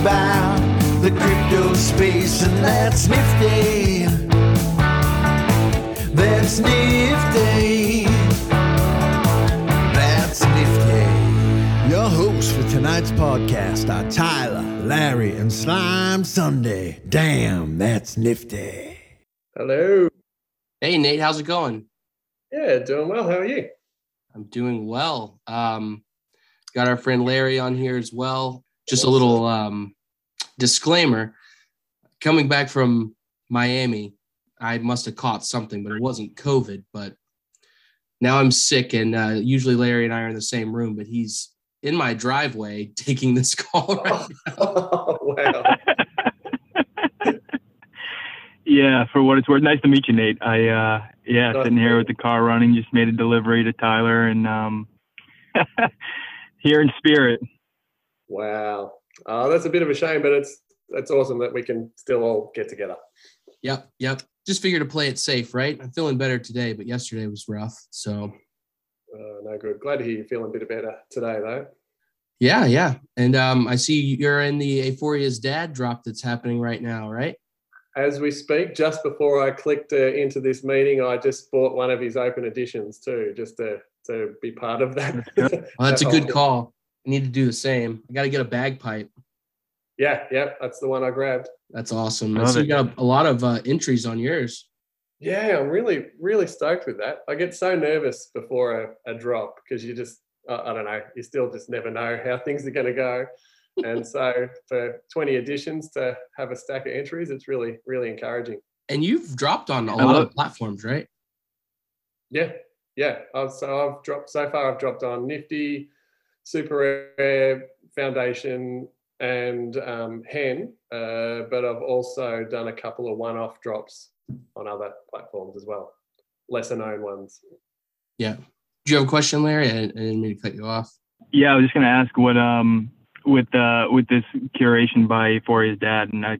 about the crypto space, and that's nifty. That's nifty. That's nifty. Your hosts for tonight's podcast are Tyler, Larry, and Slime Sunday. Damn, that's nifty. Hello. Hey Nate, how's it going? Yeah, doing well. How are you? I'm doing well. Um, got our friend Larry on here as well. Just a little um, disclaimer: coming back from Miami, I must have caught something, but it wasn't COVID. But now I'm sick, and uh, usually Larry and I are in the same room, but he's in my driveway taking this call right now. Oh, wow. Yeah, for what it's worth. Nice to meet you, Nate. I uh yeah, Nice sitting here meet with the car running, just made a delivery to Tyler and um here in spirit. Wow. Oh, that's a bit of a shame, but it's it's awesome that we can still all get together. Yep, yep. Just figure to play it safe, right? I'm feeling better today, but yesterday was rough. So Uh, no good. Glad to hear you feeling a bit better today, though. yeah, yeah. And um, I see you're in the Euphoria's dad drop that's happening right now, right? As we speak, just before I clicked uh, into this meeting, I just bought one of his open editions too, just to to be part of that. That's Well, that's a good call. I need to do the same. I got to get a bagpipe. Yeah, yeah, that's the one I grabbed. That's awesome. I see you got a, a lot of uh, entries on yours. Yeah, I'm really, really stoked with that. I get so nervous before a, a drop because you just, I, I don't know, you still just never know how things are going to go. And so for 20 editions to have a stack of entries, it's really, really encouraging. And you've dropped on a I lot love of platforms, right? Yeah, yeah. I've, so I've dropped, so far I've dropped on Nifty, Super Rare, Foundation, and um, Hen. Uh, but I've also done a couple of one off drops on other platforms as well, lesser known ones. Yeah. Do you have a question, Larry? I, I didn't mean to cut you off. Yeah, I was just gonna ask what um with uh with this curation by Euphoria's dad and I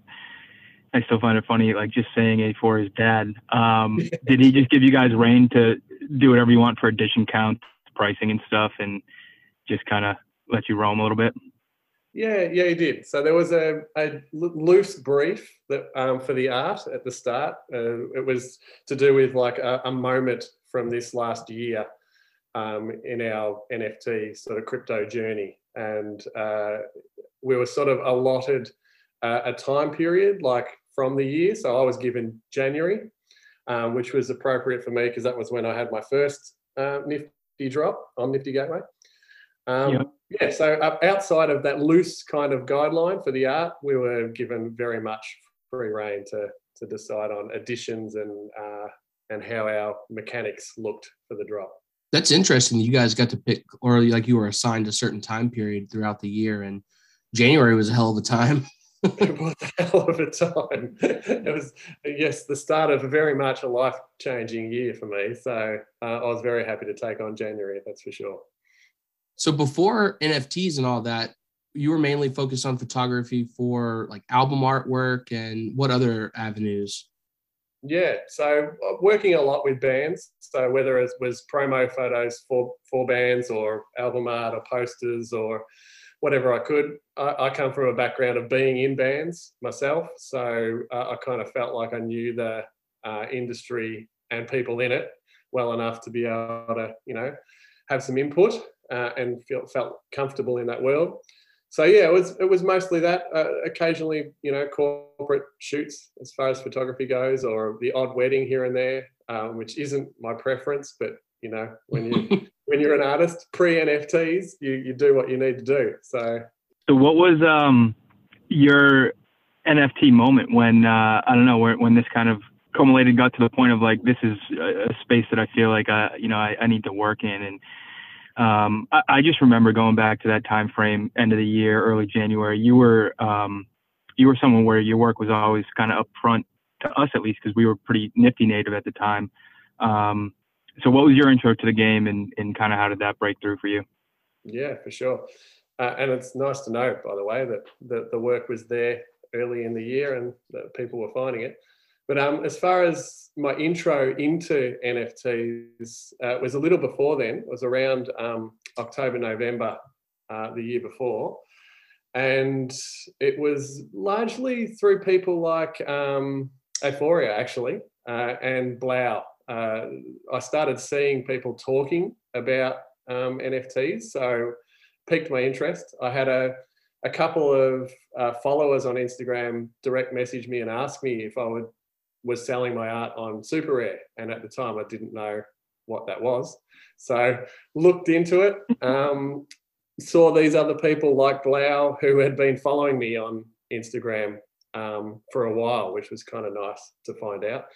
I still find it funny, like just saying Euphoria's dad. Um did he just give you guys reign to do whatever you want for edition counts, pricing and stuff and just kinda let you roam a little bit? Yeah, yeah, he did. So there was a, a loose brief that um, for the art at the start. Uh, it was to do with like a, a moment from this last year um, in our NFT sort of crypto journey, and uh, we were sort of allotted uh, a time period like from the year. So I was given January, um, which was appropriate for me because that was when I had my first uh, Nifty drop on Nifty Gateway. Um, Yep. Yeah, so outside of that loose kind of guideline for the art, we were given very much free reign to to decide on additions and uh, and how our mechanics looked for the drop. That's interesting. You guys got to pick, or like you were assigned a certain time period throughout the year, and January was a hell of a time. it was a hell of a time. It was yes, the start of a very much a life changing year for me. So uh, I was very happy to take on January. That's for sure. So before NFTs and all that, you were mainly focused on photography for like album artwork and what other avenues? Yeah, so uh, working a lot with bands. So whether it was promo photos for for bands or album art or posters or whatever I could. I, I come from a background of being in bands myself, so uh, I kind of felt like I knew the uh, industry and people in it well enough to be able to, you know, have some input uh, and feel felt comfortable in that world. So yeah, it was it was mostly that. Uh, occasionally, you know, corporate shoots as far as photography goes, or the odd wedding here and there, um, which isn't my preference. But you know, when you when you're an artist pre NFTs, you you do what you need to do. So So what was um your NFT moment when uh, I don't know where, when this kind of culminated, got to the point of like this is a, a space that I feel like I you know I, I need to work in, and um, I, I just remember going back to that time frame, end of the year, early January. You were um, you were someone where your work was always kind of upfront to us at least because we were pretty nifty native at the time. Um, so what was your intro to the game, and and kind of how did that break through for you? yeah, for sure. Uh, and it's nice to know, by the way, that the, the work was there early in the year, and that people were finding it. But um, as far as my intro into NFTs, uh, was a little before then. It was around um, October, November uh, the year before. And it was largely through people like um, Aphoria, actually, uh, and Blau. Uh, I started seeing people talking about um, NFTs, so piqued my interest. I had a, a couple of uh, followers on Instagram direct message me and ask me if I would was selling my art on Super Rare, and at the time I didn't know what that was. So looked into it, um, saw these other people like Blau who had been following me on Instagram um, for a while, which was kind of nice to find out.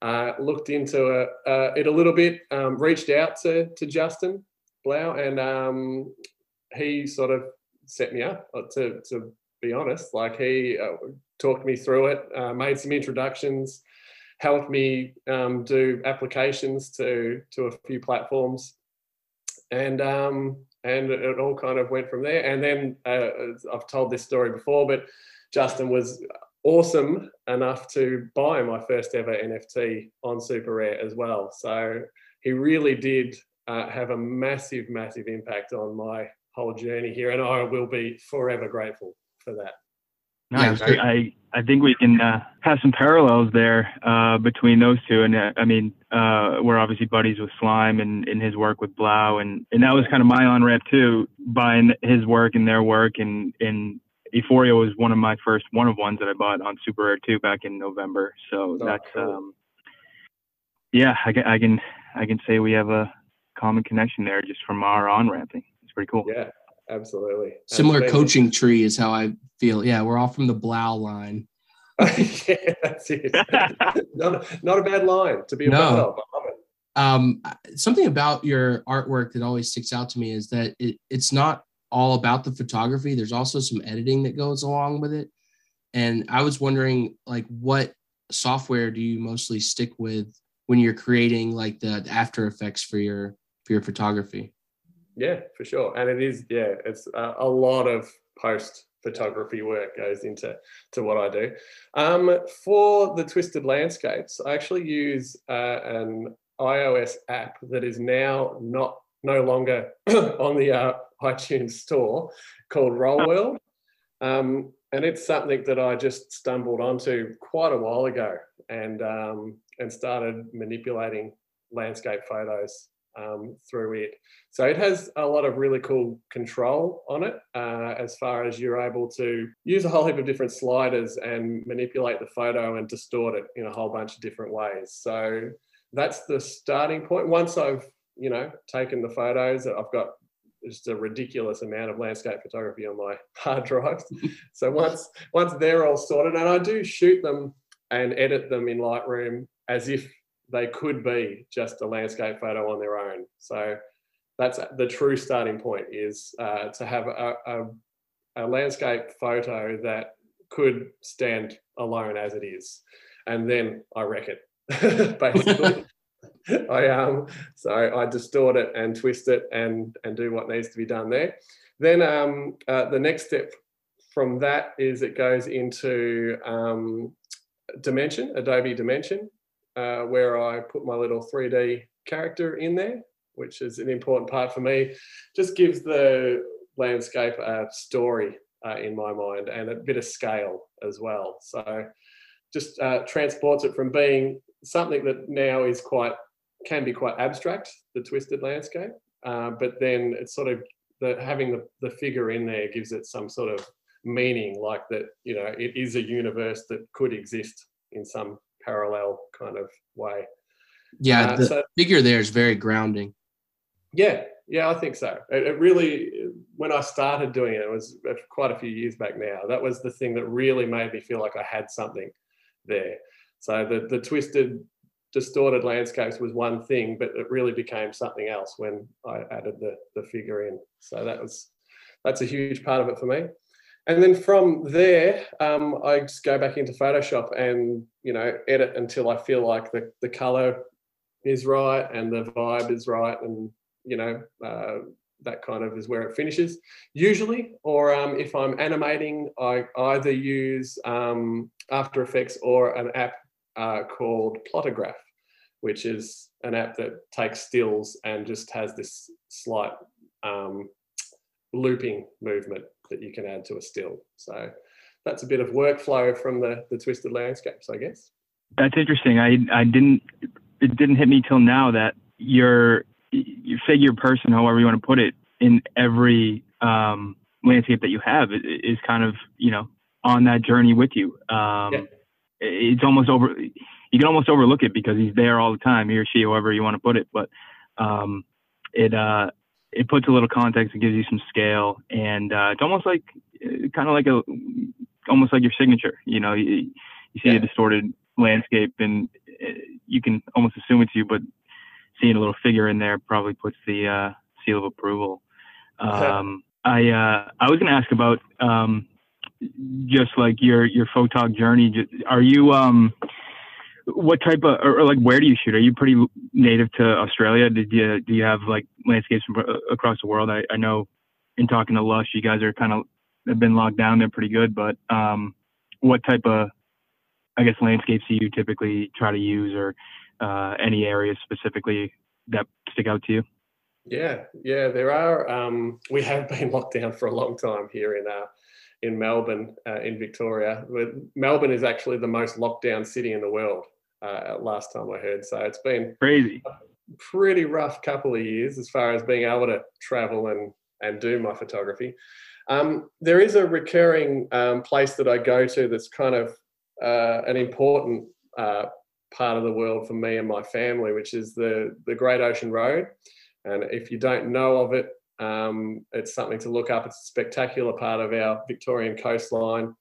Uh, looked into it, uh, it, a little bit, um, reached out to, to Justin Blau, and um, he sort of set me up uh, to, to be honest. Like he uh, talked me through it, uh, made some introductions, helped me um, do applications to to a few platforms, and um, and it all kind of went from there. And then uh, I've told this story before, but Justin was awesome enough to buy my first ever NFT on Super Rare as well. So he really did uh, have a massive, massive impact on my whole journey here, and I will be forever grateful for that. Nice. Yeah, I, I think we can uh, have some parallels there uh, between those two. And uh, I mean, uh, we're obviously buddies with Slime and, and his work with Blau, and, and that was kind of my on ramp too, buying his work and their work. And, and Aphoria was one of my first one of ones that I bought on Super Rare 2 back in November. So oh, that's cool. um, yeah, I can, I can I can say we have a common connection there just from our on ramping. It's pretty cool. Yeah, absolutely. Similar coaching tree is how I feel. Yeah, we're all from the Blau line. yeah, that's it. not, not a bad line to be a no. Um, something about your artwork that always sticks out to me is that it, it's not all about the photography. There's also some editing that goes along with it. And I was wondering, like, what software do you mostly stick with when you're creating like the After Effects for your for your photography? Yeah, for sure. And it is, yeah, it's a, a lot of post photography work goes into to what I do. Um, for the twisted landscapes, I actually use uh, an iOS app that is now not no longer on the uh, iTunes store called Roll World. Um, and it's something that I just stumbled onto quite a while ago and um, and started manipulating landscape photos um, through it. So it has a lot of really cool control on it uh, as far as you're able to use a whole heap of different sliders and manipulate the photo and distort it in a whole bunch of different ways. So that's the starting point. Once I've, you know, taken the photos, I've got just a ridiculous amount of landscape photography on my hard drives. so once once they're all sorted, and I do shoot them and edit them in Lightroom as if they could be just a landscape photo on their own. So that's the true starting point is uh, to have a, a, a, landscape photo that could stand alone as it is. And then I wreck it, basically. I um so I distort it and twist it and and do what needs to be done there. Then um, uh, the next step from that is it goes into um, Dimension, Adobe Dimension, uh, where I put my little 3D character in there, which is an important part for me. Just gives the landscape a story uh, in my mind and a bit of scale as well. So just uh, transports it from being something that now is quite can be quite abstract, the twisted landscape, uh, but then it's sort of the having the, the figure in there gives it some sort of meaning, like that you know it is a universe that could exist in some parallel kind of way. Yeah, uh, the so, figure there is very grounding. Yeah, yeah, I think so. It, it, really, when I started doing it, it was quite a few years back now. That was the thing that really made me feel like I had something there. So the the twisted, distorted landscapes was one thing, but it really became something else when I added the the figure in. So that was that's a huge part of it for me and then from there, um, I just go back into Photoshop and you know edit until I feel like the the color is right and the vibe is right, and you know uh, that kind of is where it finishes usually. Or um, if I'm animating, I either use um, After Effects or an app uh, called Plotagraph, which is an app that takes stills and just has this slight um, looping movement that you can add to a still. So that's a bit of workflow from the, the twisted landscapes, I guess. That's interesting. I I didn't it didn't hit me till now that your your figure person, however you want to put it, in every um, landscape that you have is kind of you know on that journey with you. Um, yeah. It's almost over. You can almost overlook it because he's there all the time, he or she, however you want to put it. But um, it uh, it puts a little context. It gives you some scale, and uh, it's almost like kind of like a almost like your signature. You know, you, you see yeah. a distorted landscape, and uh, you can almost assume it's you, but seeing a little figure in there probably puts the uh, seal of approval. Um, I uh, I was going to ask about um, just like your your photog journey. Are you um, what type of or, or, like where do you shoot? Are you pretty native to Australia? Did you do you have like landscapes from uh, across the world? I, I know in talking to Lush, you guys are kind of have been locked down there pretty good, but um, what type of I guess landscapes do you typically try to use, or uh, any areas specifically that stick out to you? Yeah, yeah, there are. Um, we have been locked down for a long time here in uh, in Melbourne, uh, in Victoria. Melbourne is actually the most locked down city in the world. Uh, last time I heard, so it's been crazy, pretty rough couple of years as far as being able to travel and and do my photography. Um, there is a recurring um, place that I go to that's kind of uh, an important uh, part of the world for me and my family, which is the the Great Ocean Road. And if you don't know of it, um, it's something to look up. It's a spectacular part of our Victorian coastline.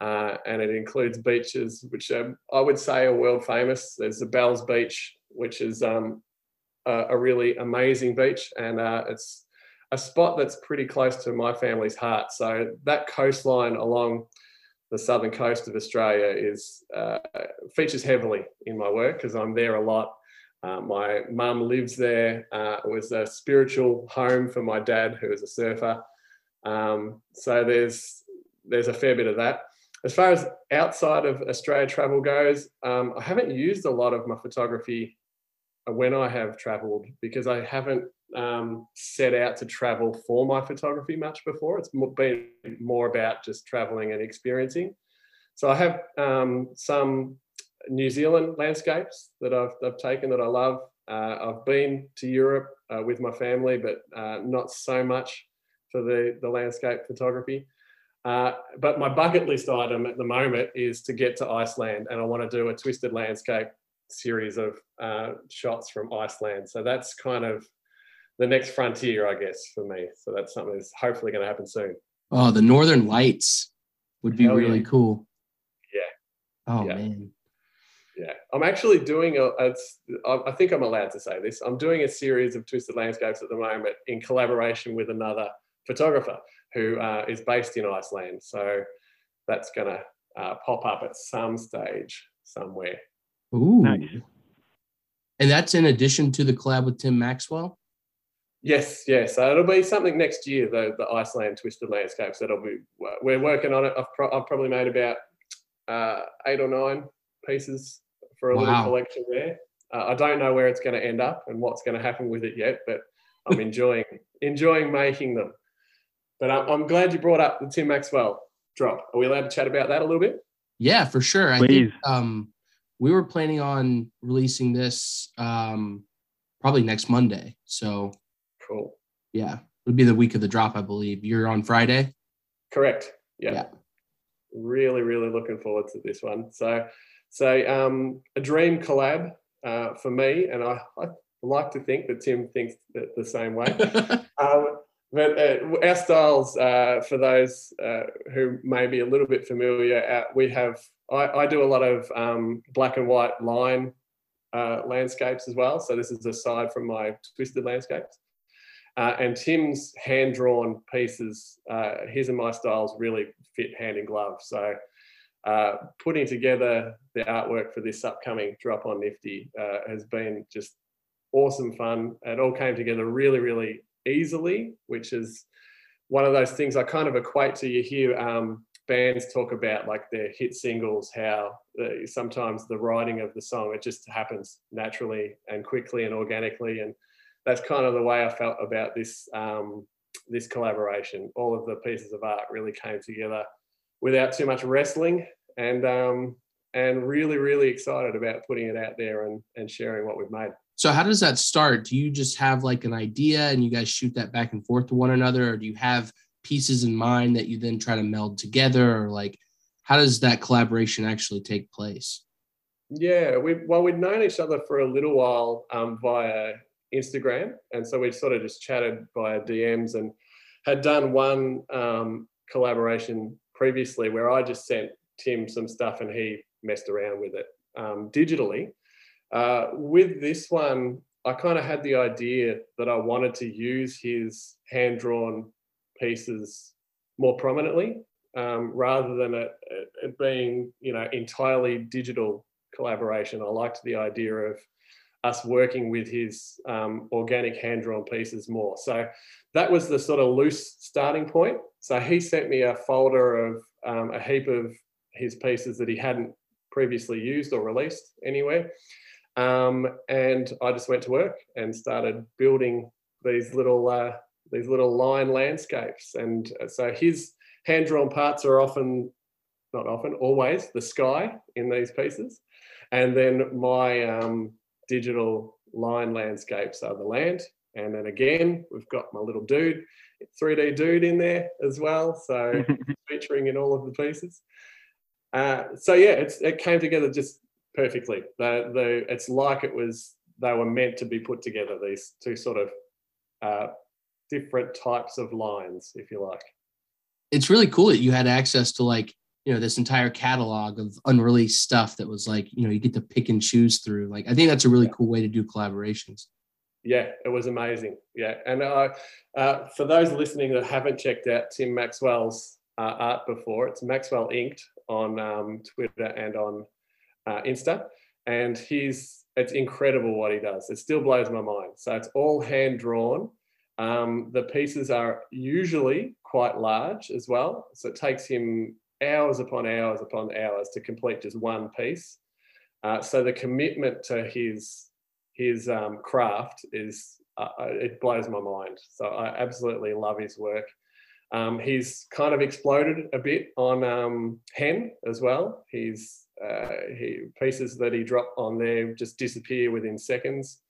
Uh, and it includes beaches which I would say are world famous. There's the Bells Beach, which is um, a, a, really amazing beach, and uh, it's a spot that's pretty close to my family's heart. So that coastline along the southern coast of Australia is uh, features heavily in my work because I'm there a lot. Uh, my mum lives there. Uh, it was a spiritual home for my dad, who is a surfer. Um, so there's there's a fair bit of that. As far as outside of Australia travel goes, um, I haven't used a lot of my photography when I have travelled because I haven't um, set out to travel for my photography much before. It's been more about just traveling and experiencing. So I have um, some New Zealand landscapes that I've, I've taken that I love. Uh, I've been to Europe uh, with my family, but uh, not so much for the, the landscape photography. Uh, but my bucket list item at the moment is to get to Iceland, and I want to do a twisted landscape series of uh, shots from Iceland. So that's kind of the next frontier, I guess, for me. So that's something that's hopefully going to happen soon. Oh, the Northern Lights would be Hell really yeah. cool. Yeah. Oh yeah. man. Yeah, I'm actually doing a. It's, I think I'm allowed to say this. I'm doing a series of twisted landscapes at the moment in collaboration with another photographer who uh, is based in Iceland. So that's going to uh, pop up at some stage somewhere. Ooh. Nice. And that's in addition to the collab with Tim Maxwell. Yes, yes. So it'll be something next year. The the Iceland twisted landscapes. That'll be. We're working on it. I've, pro- I've probably made about uh, eight or nine pieces for a wow. little collection there. Uh, I don't know where it's going to end up and what's going to happen with it yet, but I'm enjoying enjoying making them. But I'm, I'm, glad you brought up the Tim Maxwell drop. Are we allowed to chat about that a little bit? Yeah, for sure. Please. I think um, we were planning on releasing this um, probably next Monday. So Cool. Yeah. It would be the week of the drop, I believe. You're on Friday? Correct. Yeah. yeah. Really, really looking forward to this one. So, so um, a dream collab uh, for me, and I, I like to think that Tim thinks that the same way. um, but uh, our styles, uh, for those uh, who may be a little bit familiar, uh, we have I, I, do a lot of um, black and white line uh, landscapes as well. So this is aside from my twisted landscapes. Uh, and Tim's hand drawn pieces, uh, his and my styles really fit hand in glove. So, uh, putting together the artwork for this upcoming drop on Nifty uh, has been just awesome fun. It all came together really, really easily, which is one of those things I kind of equate to. You hear um, bands talk about like their hit singles, how uh, sometimes the writing of the song it just happens naturally and quickly and organically, and that's kind of the way I felt about this um, this collaboration. All of the pieces of art really came together without too much wrestling, and um, and really really excited about putting it out there and and sharing what we've made. So how does that start? Do you just have like an idea and you guys shoot that back and forth to one another, or do you have pieces in mind that you then try to meld together, or like how does that collaboration actually take place? Yeah, we well we'd known each other for a little while um, via Instagram, and so we sort of just chatted via DMs and had done one um, collaboration previously where I just sent Tim some stuff and he messed around with it um, digitally. Uh, with this one, I kind of had the idea that I wanted to use his hand drawn pieces more prominently um, rather than it, it, being, you know, entirely digital collaboration. I liked the idea of us working with his um, organic hand drawn pieces more. So that was the sort of loose starting point. So he sent me a folder of um, a heap of his pieces that he hadn't previously used or released anywhere. Um, and I just went to work and started building these little uh, these little line landscapes. And uh, so his hand drawn parts are often, not often, always the sky in these pieces, and then my um, digital line landscapes are the land. And then again, we've got my little dude, 3D dude in there as well. So featuring in all of the pieces. Uh, so yeah, it's, it came together just perfectly. The, the, it's like it was, they were meant to be put together, these two sort of uh, different types of lines, if you like. It's really cool that you had access to like you know this entire catalog of unreleased stuff that was like you know you get to pick and choose through. Like i think that's a really cool way to do collaborations. Yeah it was amazing. Yeah and uh, uh, for those listening that haven't checked out tim maxwell's uh, art before it's maxwell inked on um, twitter and on uh, insta and he's it's incredible what he does it still blows my mind so it's all hand drawn um, the pieces are usually quite large as well so it takes him hours upon hours upon hours to complete just one piece. Uh, so the commitment to his his um, craft is uh, it blows my mind. So I absolutely love his work. Um, he's kind of exploded a bit on um, Hen as well. He's uh, he pieces that he dropped on there just disappear within seconds.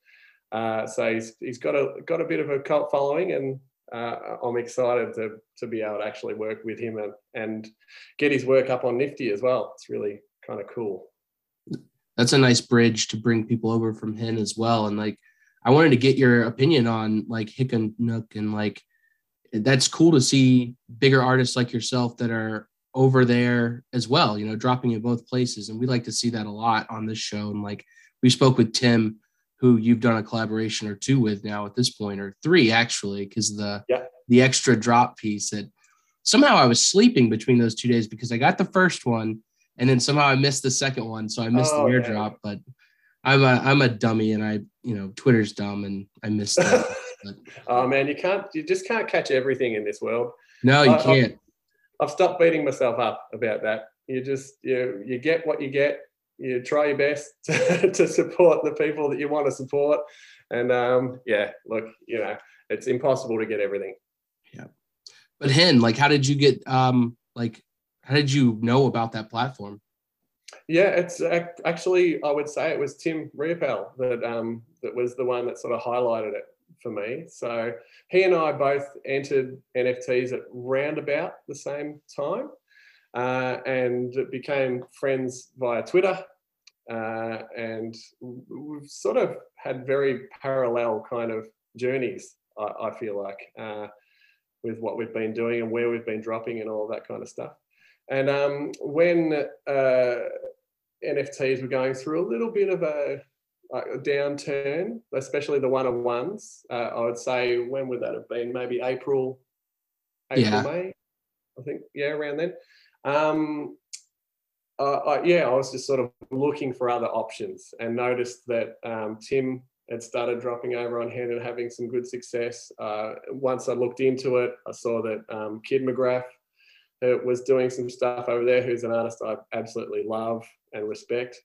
Uh, so he's he's got a got a bit of a cult following, and uh, I'm excited to to be able to actually work with him and and get his work up on Nifty as well. It's really kind of cool. That's a nice bridge to bring people over from Hen as well. And like, I wanted to get your opinion on like Hic et Nunc and like that's cool to see bigger artists like yourself that are over there as well. You know, dropping in both places, and we like to see that a lot on this show. And like, we spoke with Tim who you've done a collaboration or two with now at this point, or three actually, because the yeah. the extra drop piece that somehow I was sleeping between those two days because I got the first one and then somehow I missed the second one, so I missed oh, the airdrop. But I'm a I'm a dummy, and I you know Twitter's dumb, and I missed that. oh man, you can't you just can't catch everything in this world. No, you I, can't. I've, I've stopped beating myself up about that. You just you you get what you get you try your best to, to support the people that you want to support. And um, yeah, look, you know, it's impossible to get everything. Yeah. But Hen, like, how did you get, um, like, how did you know about that platform? Yeah, it's actually, I would say it was Tim Riopel that, um, that was the one that sort of highlighted it for me. So he and I both entered NFTs at round about the same time uh, and became friends via Twitter. Uh, and we've sort of had very parallel kind of journeys, I, I feel like, uh, with what we've been doing and where we've been dropping and all that kind of stuff. And um, when uh, NFTs were going through a little bit of a, a downturn, especially the one on ones, uh, I would say, when would that have been? Maybe April, April, yeah. May, I think, yeah, around then. Um, uh, I, yeah, I was just sort of looking for other options and noticed that um, Tim had started dropping over on Hen and having some good success. Uh, once I looked into it, I saw that um, Kid Mograph uh, was doing some stuff over there, who's an artist I absolutely love and respect.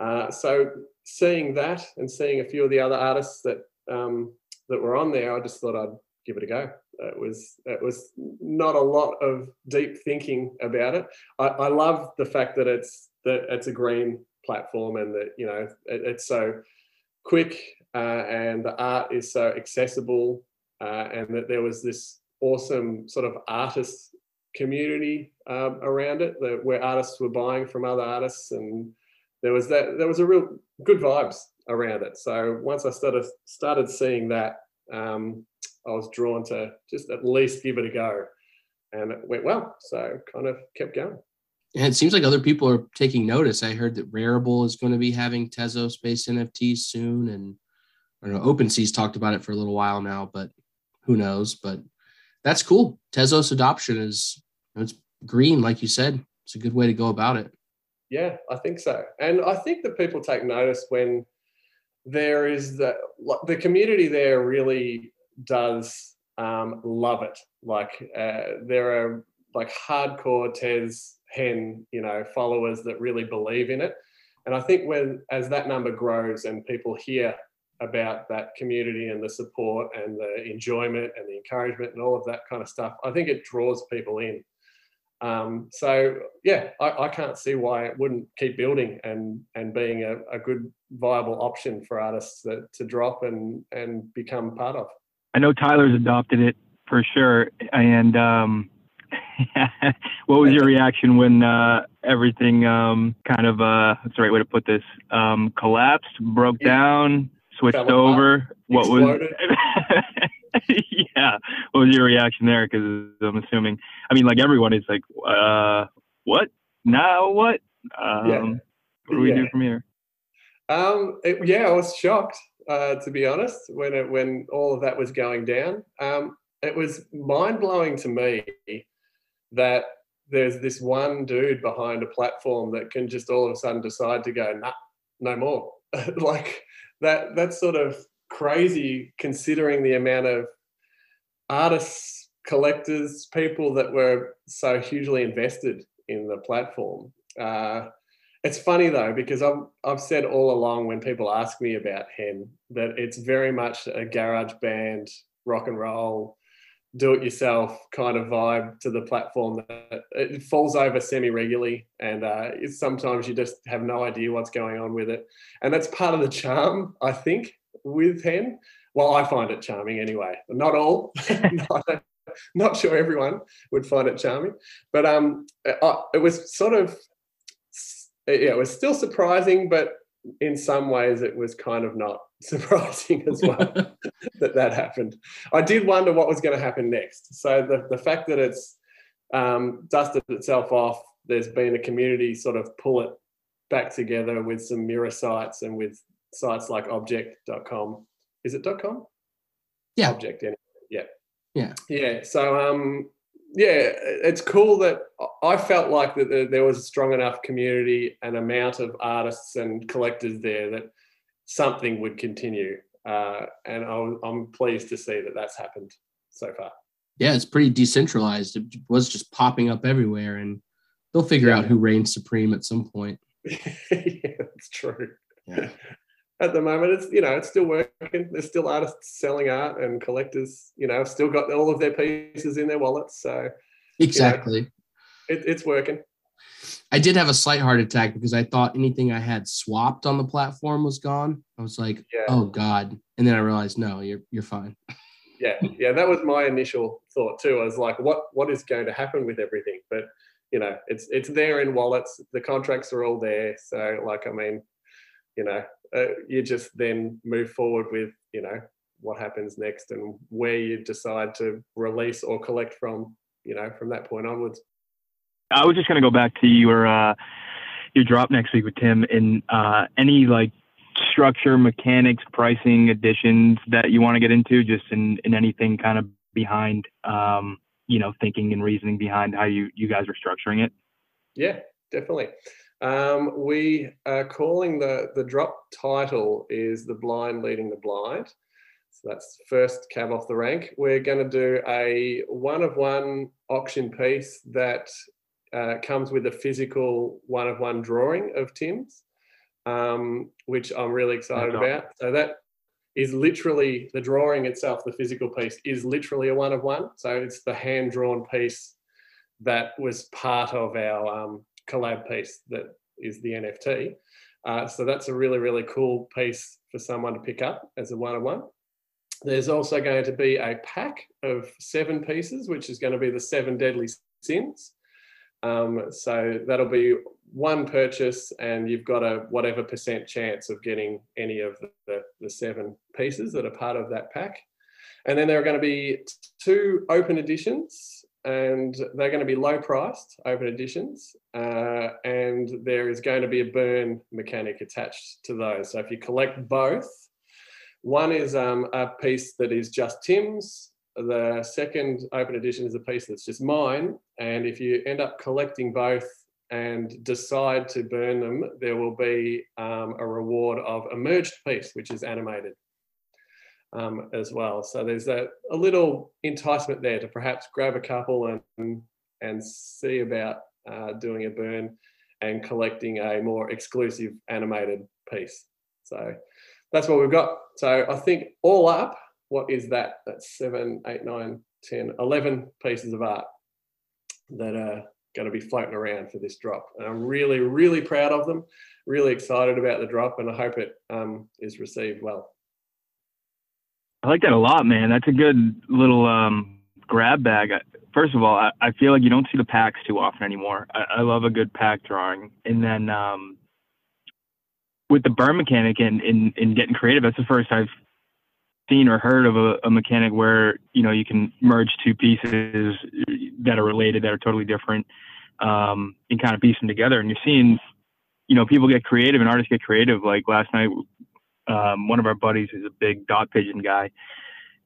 Uh, so seeing that and seeing a few of the other artists that um, that were on there, I just thought I'd give it a go. It was it was not a lot of deep thinking about it. I, I love the fact that it's that it's a green platform and that you know it, it's so quick uh, and the art is so accessible uh, and that there was this awesome sort of artist community um, around it that where artists were buying from other artists and there was that there was a real good vibes around it so once i started started seeing that um, i was drawn to just at least give it a go and it went well so kind of kept going and it seems like other people are taking notice. I heard that Rarible is going to be having Tezos based NFTs soon, and I don't know, OpenSea's talked about it for a little while now, but who knows? But that's cool. Tezos adoption is it's green, like you said. It's a good way to go about it. Yeah, I think so, and I think that people take notice when there is the the community there really does um, love it. Like uh, there are like hardcore Tez hen, you know, followers that really believe in it. And I think when as that number grows and people hear about that community and the support and the enjoyment and the encouragement and all of that kind of stuff, I think it draws people in. Um, so yeah, I, I, can't see why it wouldn't keep building and and being a, a good viable option for artists that, to drop and and become part of. I know Tyler's adopted it for sure, and um, what was your reaction when uh, everything um, kind of uh, what's the right way to put this um, collapsed, broke down, switched over? What was? yeah, what was your reaction there? Because I'm assuming, I mean, like everyone is like, uh, what now? What? Um, yeah. What do we yeah. do from here? Um, it, yeah, I was shocked uh, to be honest when it, when all of that was going down. Um, it was mind blowing to me that there's this one dude behind a platform that can just all of a sudden decide to go, nah, no more. like that, that's sort of crazy considering the amount of artists, collectors, people that were so hugely invested in the platform. Uh, it's funny though because I've I've said all along when people ask me about Hen that it's very much a garage band rock and roll do it yourself kind of vibe to the platform that it falls over semi regularly and uh, sometimes you just have no idea what's going on with it and that's part of the charm i think with hen well i find it charming anyway not all not, not, sure everyone would find it charming but um it was sort of yeah it was still surprising but in some ways it was kind of not surprising as well that that happened. I did wonder what was going to happen next. So the, the fact that it's um, dusted itself off, there's been a community sort of pull it back together with some mirror sites and with sites like objkt.com. Is it .com? Yeah. Object. Anyway. Yeah. Yeah. Yeah. So um, yeah, it's cool that I felt like that there was a strong enough community and amount of artists and collectors there that something would continue. Uh, and I'm pleased to see that that's happened so far. Yeah, it's pretty decentralized. It was just popping up everywhere, and they'll figure yeah. out who reigns supreme at some point. yeah, that's true. Yeah. At the moment, it's you know it's still working. There's still artists selling art, and collectors, you know, still got all of their pieces in their wallets. So exactly, you know, it, it's working. I did have a slight heart attack because I thought anything I had swapped on the platform was gone. I was like, yeah. "Oh God!" And then I realized, no, you're you're fine. Yeah, yeah, that was my initial thought too. I was like, "What what is going to happen with everything?" But you know, it's it's there in wallets. The contracts are all there. So, like, I mean, you know, uh, you just then move forward with you know what happens next and where you decide to release or collect from. You know, from that point onwards. I was just going to go back to your uh, your drop next week with Tim in uh, any like structure, mechanics, pricing, additions that you want to get into, just in, in anything kind of behind, um, you know, thinking and reasoning behind how you you guys are structuring it. Yeah, definitely. Um, we are calling the the drop title is the blind leading the blind. So that's first cab off the rank. We're going to do a one of one auction piece that uh, comes with a physical one of one drawing of Tim's, um, which I'm really excited about. So that is literally the drawing itself, the physical piece is literally a one of one. So it's the hand drawn piece that was part of our um, collab piece that is the NFT. Uh, so that's a really, really cool piece for someone to pick up as a one of one. There's also going to be a pack of seven pieces, which is going to be the seven deadly sins. Um, so that'll be one purchase, and you've got a whatever percent chance of getting any of the, the seven pieces that are part of that pack. And then there are going to be two open editions, and they're going to be low priced open editions. Uh, and there is going to be a burn mechanic attached to those. So if you collect both, one is um, a piece that is just Tim's. The second open edition is a piece that's just mine. And if you end up collecting both and decide to burn them, there will be um, a reward of a merged piece, which is animated um, as well. So there's a, a little enticement there to perhaps grab a couple and, and see about uh, doing a burn and collecting a more exclusive animated piece. So that's what we've got. So I think all up, what is that? That's seven, eight, nine, 10, 11 pieces of art that are going to be floating around for this drop. And I'm really, really proud of them, really excited about the drop, and I hope it um, is received well. I like that a lot, man. That's a good little um, grab bag. First of all, I, I, feel like you don't see the packs too often anymore. I, I love a good pack drawing. And then um, with the burn mechanic and in, in getting creative, that's the first I've seen or heard of a, a, mechanic where you know you can merge two pieces that are related that are totally different um, and kind of piece them together. And you're seeing, you know, people get creative and artists get creative. Like last night, um, one of our buddies is a big dot pigeon guy,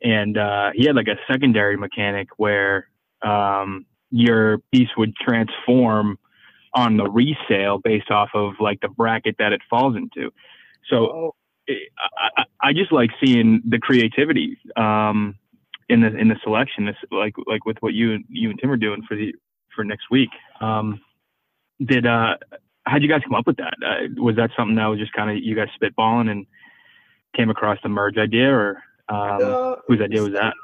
and uh, he had like a secondary mechanic where um, your piece would transform on the resale based off of like the bracket that it falls into. So oh. it, I, I, just like seeing the creativity um, in the in the selection. This like like with what you you and Tim are doing for the for next week. Um, did uh, how'd you guys come up with that? Uh, was that something that was just kind of you guys spitballing and came across the merge idea, or um, uh, whose idea was that?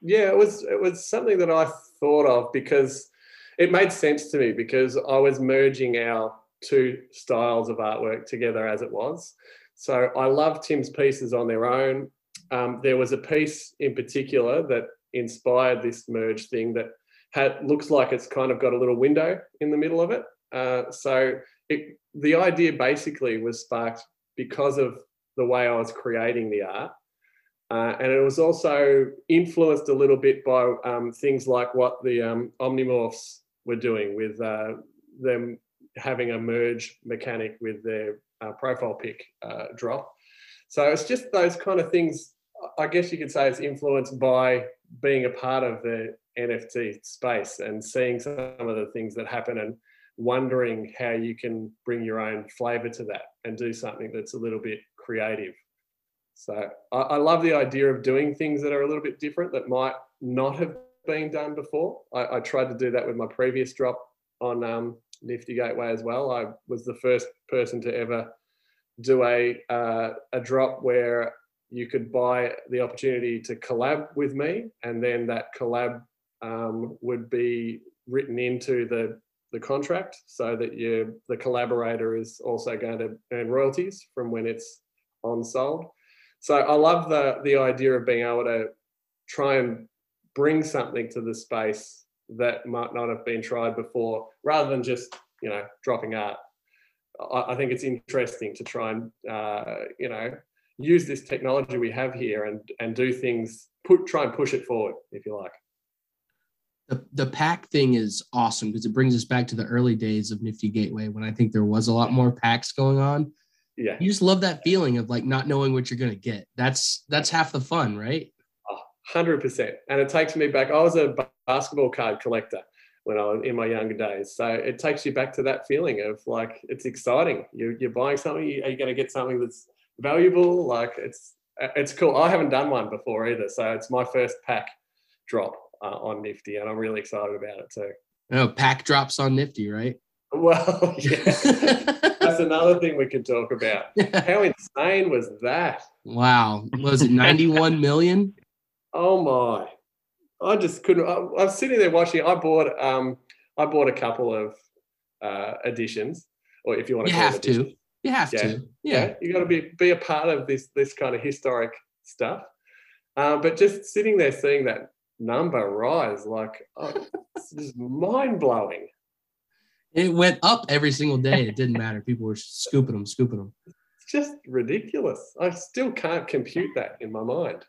Yeah, it was it was something that I thought of because it made sense to me because I was merging our two styles of artwork together as it was. So I love Tim's pieces on their own. Um, there was a piece in particular that inspired this merge thing that had looks like it's kind of got a little window in the middle of it. Uh, so it, the idea basically was sparked because of the way I was creating the art. Uh, and it was also influenced a little bit by um, things like what the um, Omnimorphs were doing with uh, them having a merge mechanic with their uh, profile pick uh, drop. So it's just those kind of things. I guess you could say it's influenced by being a part of the NFT space and seeing some of the things that happen and wondering how you can bring your own flavor to that and do something that's a little bit creative. So I, I, love the idea of doing things that are a little bit different that might not have been done before. I, I tried to do that with my previous drop on um, Nifty Gateway as well. I was the first person to ever do a uh, a drop where you could buy the opportunity to collab with me, and then that collab um, would be written into the the contract so that the collaborator is also going to earn royalties from when it's on sold. So I love the the idea of being able to try and bring something to the space that might not have been tried before, rather than just you know dropping art. I, I think it's interesting to try and uh, you know use this technology we have here and and do things put try and push it forward if you like the, the pack thing is awesome because it brings us back to the early days of Nifty Gateway when I think there was a lot more packs going on. Yeah. You just love that feeling of like not knowing what you're going to get. That's that's half the fun, right? hundred percent. And it takes me back. I was a basketball card collector. when I was in my younger days. So it takes you back to that feeling of like it's exciting. You're, you're buying something. Are you going to get something that's valuable? Like it's it's cool. I haven't done one before either, so it's my first pack drop uh, on Nifty, and I'm really excited about it too. Oh, pack drops on Nifty, right? Well, yeah, that's another thing we can talk about. How insane was that? wow. Was it 91 million? Oh my! I just couldn't. I, was sitting there watching. I bought um, I bought a couple of uh, editions, or if you want You to call have to. You have Yeah. to. Yeah. you got to be be a part of this this kind of historic stuff. Um, but just sitting there seeing that number rise, like oh, it's just mind blowing. It went up every single day. It didn't matter. People were scooping them, scooping them. It's just ridiculous. I still can't compute that in my mind.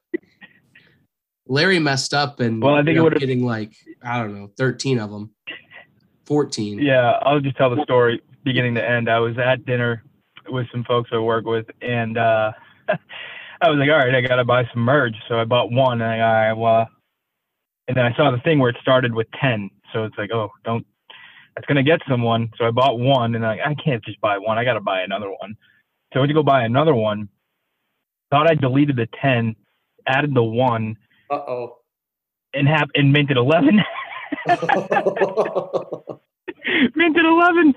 Larry messed up and Well, I think it ended would've- getting like, I don't know, 13 of them, 14. Yeah, I'll just tell the story beginning to end. I was at dinner with some folks I work with, and uh, I was like, all right, I got to buy some merge. So I bought one, and I, all right, well, and then I saw the thing where it started with 10. So it's like, oh, don't, that's going to get someone. So I bought one, and I, I can't just buy one. I got to buy another one. So I went to go buy another one, thought I deleted the 10, added the one, Uh oh. and, have, and minted 11. minted 11.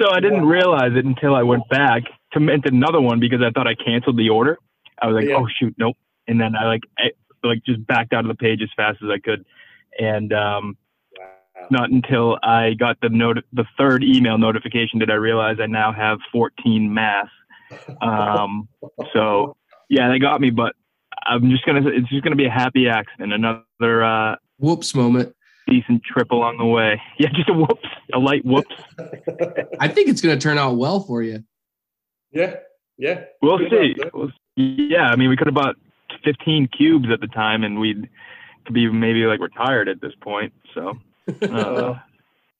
So I didn't Wow. realize it until I went back to mint another one because I thought I canceled the order. I was like, Yeah. oh shoot, nope. And then I like, I, like just backed out of the page as fast as I could. And um. Not until I got the note, the third email notification did I realize I now have 14 mass. Um, so yeah, they got me, but I'm just gonna, it's just gonna be a happy accident. Another uh, Whoops moment. decent trip along the way. Yeah, just a whoops, a light whoops. I think it's going to turn out well for you. yeah. Yeah. We'll Good see. We'll- yeah, I mean, we could have bought 15 cubes at the time, and we'd could be maybe like retired at this point. So, uh,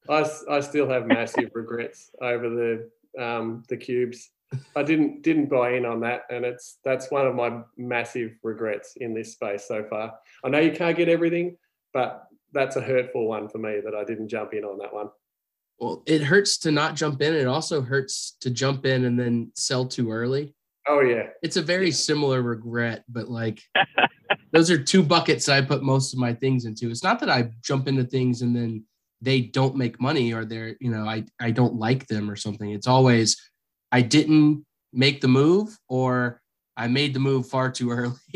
I, s- I still have massive regrets over the um, the cubes. I didn't didn't buy in on that, and it's that's one of my massive regrets in this space so far. I know you can't get everything, but that's a hurtful one for me that I didn't jump in on that one. Well, it hurts to not jump in. It also hurts to jump in and then sell too early. Oh yeah, It's a very similar regret, but like those are two buckets that I put most of my things into. It's not that I jump into things and then they don't make money or they're, you know, I, I don't like them or something. It's always I didn't make the move or I made the move far too early.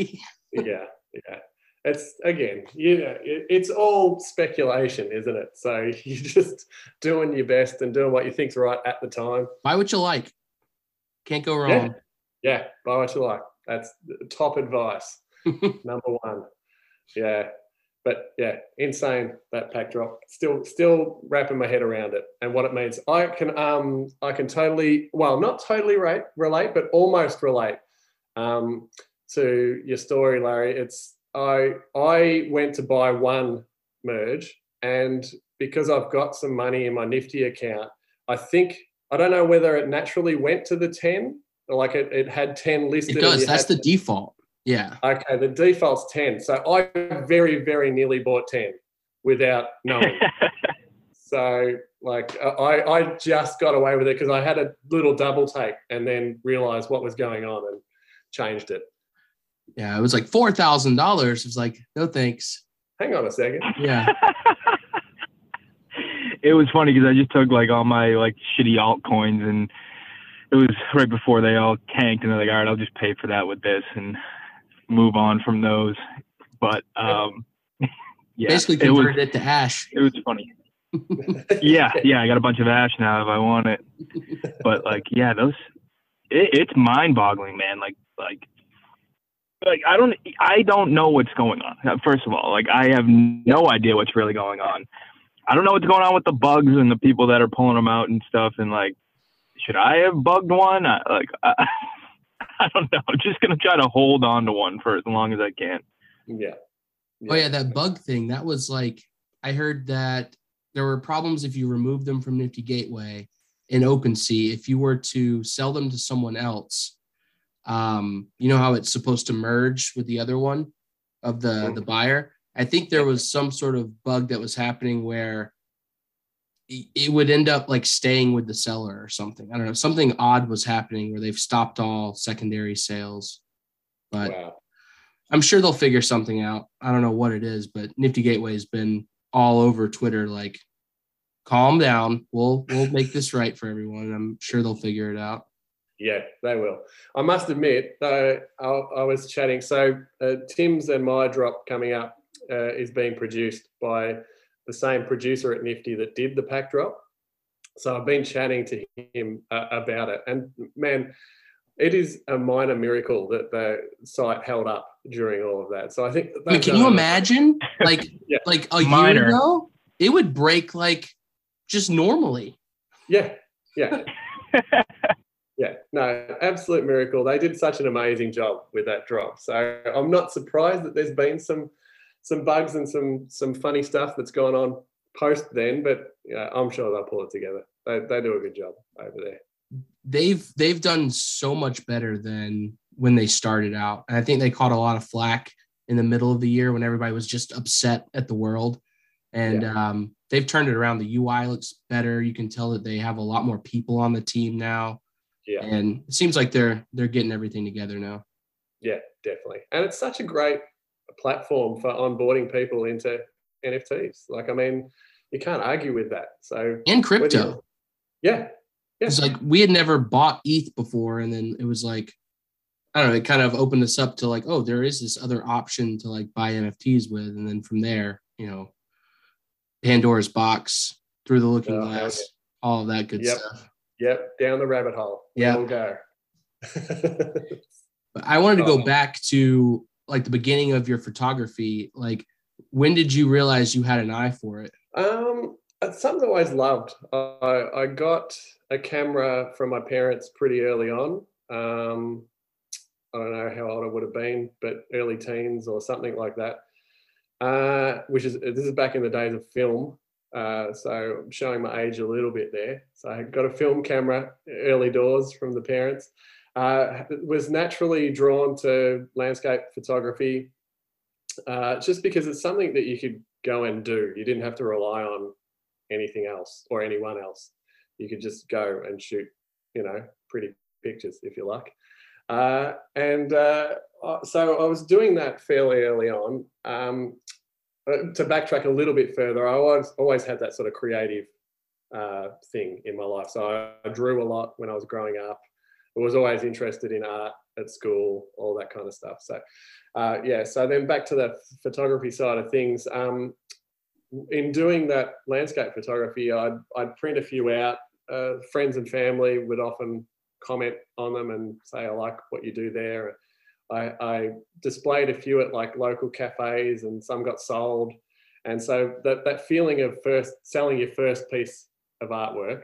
yeah, yeah. It's again, yeah, it, it's all speculation, isn't it? So you're just doing your best and doing what you think's right at the time. Buy what you like. Can't go wrong. Yeah, buy what you like. That's top advice. Number one. Yeah. But yeah, insane that Pak drop. Still still wrapping my head around it and what it means. I can um I can totally well not totally relate relate, but almost relate um to your story, Larry. It's I I went to buy one merge and because I've got some money in my Nifty account, I think I don't know whether it naturally went to the 10 like it, it had 10 listed. It does. That's the default. Yeah. Okay, the default's 10. So I very, very nearly bought 10 without knowing. so like I, I just got away with it because I had a little double take and then realized what was going on and changed it. Yeah. It was like four thousand dollars. It was like, no thanks. Hang on a second. Yeah. it was funny because I just took like all my like shitty altcoins and it was right before they all tanked and they're like, all right, I'll just pay for that with this and move on from those. But um, yeah, Basically it was it to ash. it was funny. Yeah, yeah, I got a bunch of ash now if I want it. But like, yeah, those it, it's mind-boggling, man. Like, like, like I don't, I don't know what's going on. Uh, First of all, like I have no idea what's really going on. I don't know what's going on with the bugs and the people that are pulling them out and stuff. And like, should I have bugged one? I, like, I, I don't know. I'm just gonna try to hold on to one for as long as I can. Yeah. Oh yeah, that bug thing. That was like I heard that there were problems if you removed them from Nifty Gateway in OpenSea. If you were to sell them to someone else, um, you know how it's supposed to merge with the other one of the the buyer. I think there was some sort of bug that was happening where it would end up like staying with the seller or something. I don't know. Something odd was happening where they've stopped all secondary sales. But wow. I'm sure they'll figure something out. I don't know what it is, but Nifty Gateway has been all over Twitter like calm down. We'll we'll make this right for everyone. I'm sure they'll figure it out. Yeah, they will. I must admit, though, I, I was chatting. So uh, Tim's and my drop coming up uh, is being produced by the same producer at Nifty that did the Pak drop. So I've been chatting to him uh, about it, and man, it is a minor miracle that the site held up during all of that. So I think. I mean, can you imagine, like, Yeah. like a Minor. year ago, it would break like just normally. Yeah, yeah, yeah. No, absolute miracle. They did such an amazing job with that drop. So I'm not surprised that there's been some some bugs and some some funny stuff that's gone on post then, but yeah, I'm sure they'll pull it together. They they do a good job over there. They've they've done so much better than when they started out. And I think they caught a lot of flack in the middle of the year when everybody was just upset at the world. And um, they've turned it around. The UI looks better. You can tell that they have a lot more people on the team now. Yeah. And it seems like they're they're getting everything together now. Yeah, definitely. And it's such a great platform for onboarding people into NFTs. Like, I mean, you can't argue with that. So And crypto. you- yeah, It's like we had never bought ETH before, and then it was like, I don't know, it kind of opened us up to like, oh, there is this other option to like buy NFTs with, and then from there, you know, Pandora's box, through the looking Oh, glass, yeah. all of that good Yep. stuff. Yep, down the rabbit hole. Yeah. go. But I wanted to go Oh. back to like the beginning of your photography. Like, when did you realize you had an eye for it? um, it's something I always loved. I, I got a camera from my parents pretty early on. Um, I don't know how old I would have been, but early teens or something like that. Uh, which is this is back in the days of film. Uh, so I'm showing my age a little bit there. So I got a film camera early doors from the parents. Uh, was naturally drawn to landscape photography uh, just because it's something that you could go and do. You didn't have to rely on anything else or anyone else. You could just go and shoot, you know, pretty pictures if you like. Uh, and uh, uh, so I was doing that fairly early on. Um, uh, to backtrack a little bit further, I always always had that sort of creative uh, thing in my life. So I, I drew a lot when I was growing up. Was always interested in art at school, all that kind of stuff. So uh, yeah, so then back to the photography side of things. Um, in doing that landscape photography, I'd, I'd print a few out. Uh, friends and family would often comment on them and say, I like what you do there. I, I displayed a few at like local cafes and some got sold. And so that, that feeling of first selling your first piece of artwork,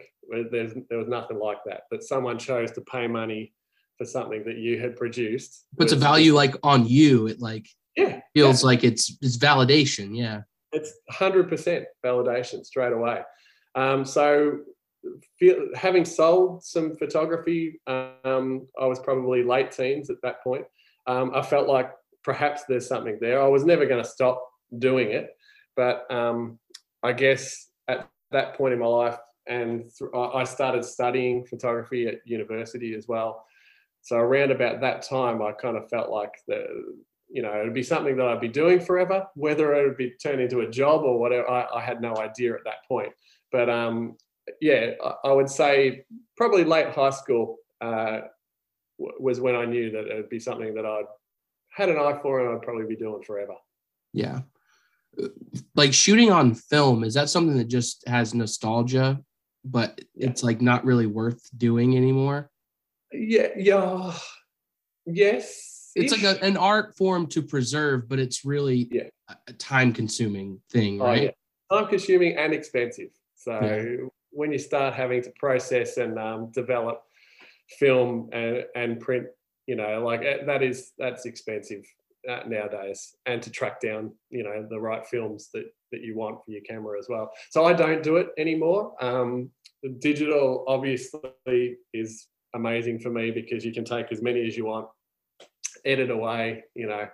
there's, there was nothing like that, that someone chose to pay money for something that you had produced. Puts a value like on you. It like yeah, feels like it's it's validation. Yeah. it's 100% validation straight away. Um, so, feel, having sold some photography, um, I was probably late teens at that point. Um, I felt like perhaps there's something there. I was never going to stop doing it, but um, I guess at that point in my life, and th- I started studying photography at university as well. So around about that time, I kind of felt like the you know, it'd be something that I'd be doing forever. Whether it would be turned into a job or whatever, I, I had no idea at that point. But um, yeah, I, I would say probably late high school uh, was when I knew that it would be something that I'd had an eye for and I'd probably be doing forever. Yeah. Like shooting on film, is that something that just has nostalgia, but Yeah. it's like not really worth doing anymore? Yeah, yeah, yes. It's like a, an art form to preserve, but it's really Yeah. a, time consuming thing, Oh, right? yeah. time consuming and expensive. So when you start having to process and um, develop film and, and print, you know, like eh, that is that's expensive nowadays, and to track down, you know, the right films that that you want for your camera as well. So I don't do it anymore. Um, digital obviously is amazing for me because you can take as many as you want, edit away, you know,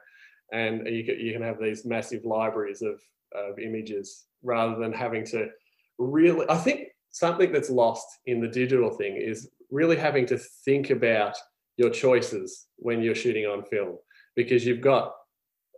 and you can, you can have these massive libraries of, of images rather than having to really, I think something that's lost in the digital thing is really having to think about your choices when you're shooting on film because you've got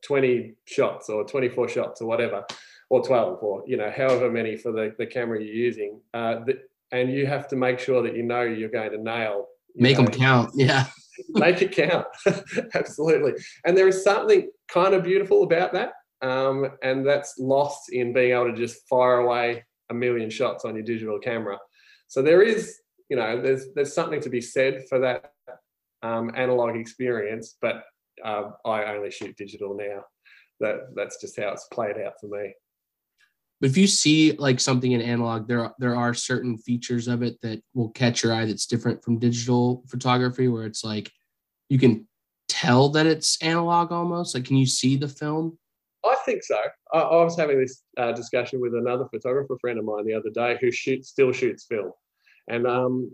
20 shots or 24 shots or whatever or 12 or you know however many for the, the camera you're using uh, the, and you have to make sure that you know you're going to nail make know, them count yeah. Make it count absolutely. And there is something kind of beautiful about that um, and that's lost in being able to just fire away a million shots on your digital camera. So there is you know there's there's something to be said for that um, analog experience but uh, i only shoot digital now. That that's just how it's played out for me. But if you see like something in analog there are, there are certain features of it that will catch your eye that's different from digital photography where it's like you can tell that it's analog almost. Like can you see the film? I think so. I, I was having this uh, discussion with another photographer friend of mine the other day who shoots still shoots film. And um,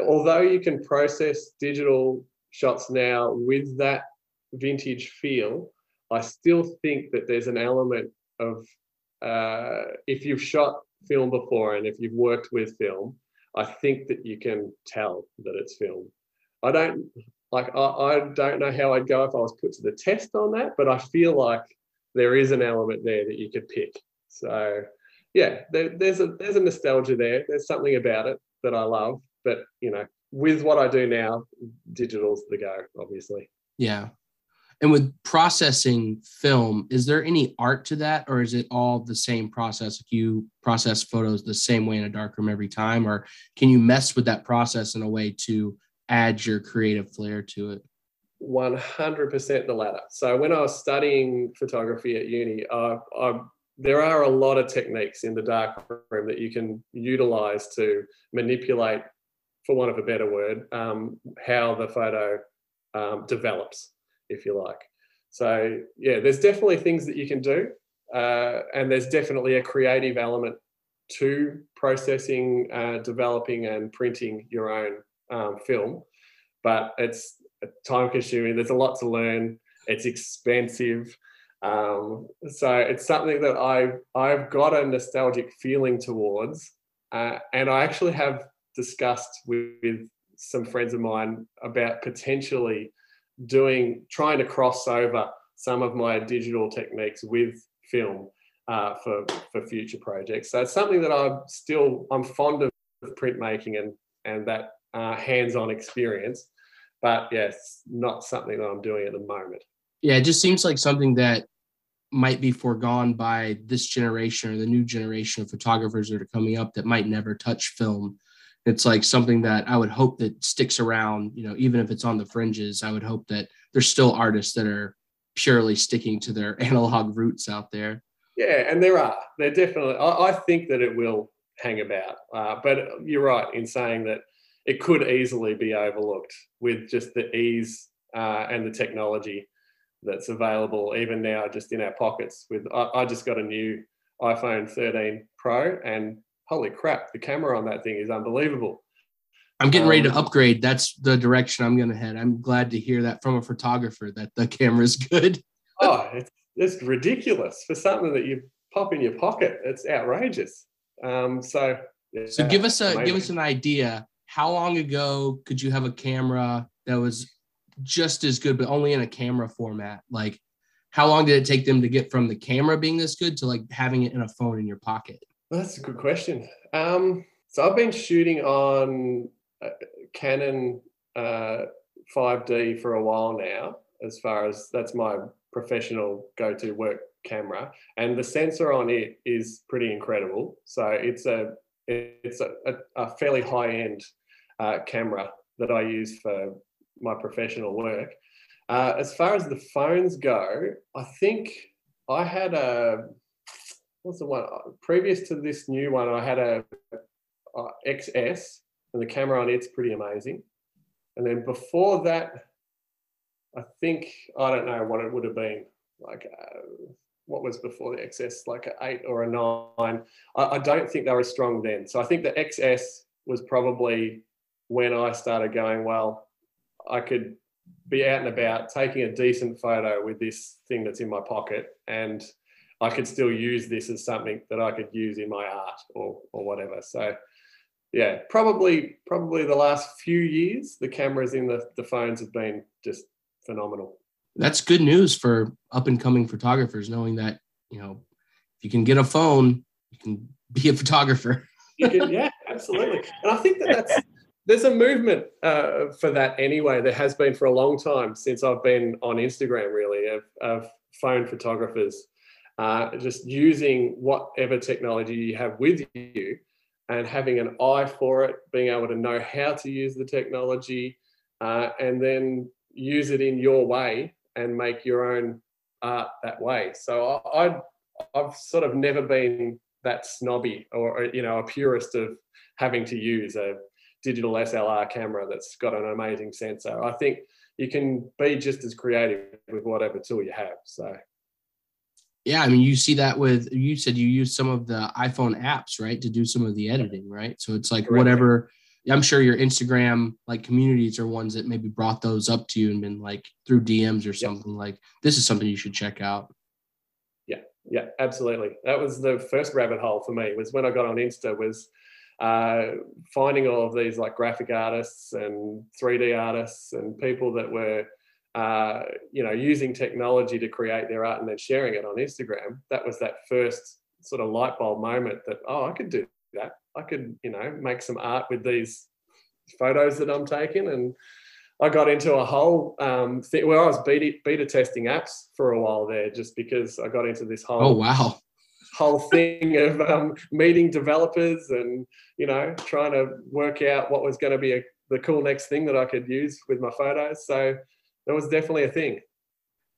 although you can process digital shots now with that vintage feel i still think that there's an element of uh, if you've shot film before and if you've worked with film, I think that you can tell that it's film. I don't like I, I don't know how I'd go if I was put to the test on that, but I feel like there is an element there that you could pick. So yeah, there, there's a there's a nostalgia there. There's something about it that I love, but you know, with what I do now, digital's the go, obviously. Yeah. And with processing film, is there any art to that, or is it all the same process? Like you process photos the same way in a darkroom every time, or can you mess with that process in a way to add your creative flair to it? 100% the latter. So when I was studying photography at uni, I, there are a lot of techniques in the darkroom that you can utilize to manipulate, for want of a better word, um, how the photo um, develops if you like. So yeah, there's definitely things that you can do, uh, and there's definitely a creative element to processing, uh, developing, and printing your own um, film. But it's time consuming. There's a lot to learn. It's expensive. Um, so it's something that I I've got a nostalgic feeling towards, uh, and I actually have discussed with, with some friends of mine about potentially doing trying to cross over some of my digital techniques with film uh, for for future projects. So it's something that I'm still I'm fond of printmaking and and that uh, hands-on experience, but yes, not something that I'm doing at the moment. Yeah, it just seems like something that might be foregone by this generation or the new generation of photographers that are coming up that might never touch film it's like something that I would hope that sticks around, you know, even if it's on the fringes, I would hope that there's still artists that are purely sticking to their analog roots out there. Yeah, and there are. There definitely, I, I think that it will hang about. Uh, but you're right in saying that it could easily be overlooked with just the ease uh, and the technology that's available even now just in our pockets with I, I just got a new iphone 13 pro and holy crap, the camera on that thing is unbelievable. I'm getting ready to um, upgrade. That's the direction I'm going to head. I'm glad to hear that from a photographer that the camera's good. oh, it's, it's ridiculous for something that you pop in your pocket. It's outrageous. Um, so, yeah, so give us a amazing. give us an idea. How long ago could you have a camera that was just as good, but only in a camera format? Like, how long did it take them to get from the camera being this good to like having it in a phone in your pocket? That's a good question. Um, so I've been shooting on Canon uh, 5D for a while now, as far as that's my professional go-to work camera, and the sensor on it is pretty incredible. So it's a it's a, a, a fairly high-end uh, camera that I use for my professional work. Uh, as far as the phones go, I think I had a what's the one previous to this new one? I had a, a XS, and the camera on it's pretty amazing. And then before that, I think I don't know what it would have been like. Uh, what was before the XS, like an eight or a nine? I, I don't think they were strong then. So I think the XS was probably when I started going. Well, I could be out and about taking a decent photo with this thing that's in my pocket and I could still use this as something that I could use in my art or or whatever. So yeah, probably probably the last few years, the cameras in the, the phones have been just phenomenal. That's good news for up and coming photographers, knowing that, you know, if you can get a phone, you can be a photographer. Can, yeah, absolutely. And I think that that's there's a movement uh, for that anyway. There has been for a long time since I've been on Instagram, really, of, of phone photographers uh, just using whatever technology you have with you and having an eye for it, being able to know how to use the technology, uh, and then use it in your way and make your own art that way. So I, I've sort of never been that snobby or you know a purist of having to use a digital SLR camera that's got an amazing sensor. I think you can be just as creative with whatever tool you have. So yeah, I mean, you see that with you said you use some of the iPhone apps, right, to do some of the editing, right? So it's like Correct. whatever. I'm sure your Instagram like communities are ones that maybe brought those up to you and been like through DMs or something like this is something you should check out. Yeah, yeah, absolutely. That was the first rabbit hole for me. Was when I got on Insta was uh, finding all of these like graphic artists and 3D artists and people that were uh, you know, using technology to create their art and then sharing it on Instagram. That was that first sort of light bulb moment that, oh, I could do that. I could, you know, make some art with these photos that I'm taking. And I got into a whole um, thing where I was beta, beta testing apps for a while there just because I got into this whole. Oh, wow. Whole thing of um, meeting developers and you know trying to work out what was going to be a, the cool next thing that I could use with my photos. So that was definitely a thing.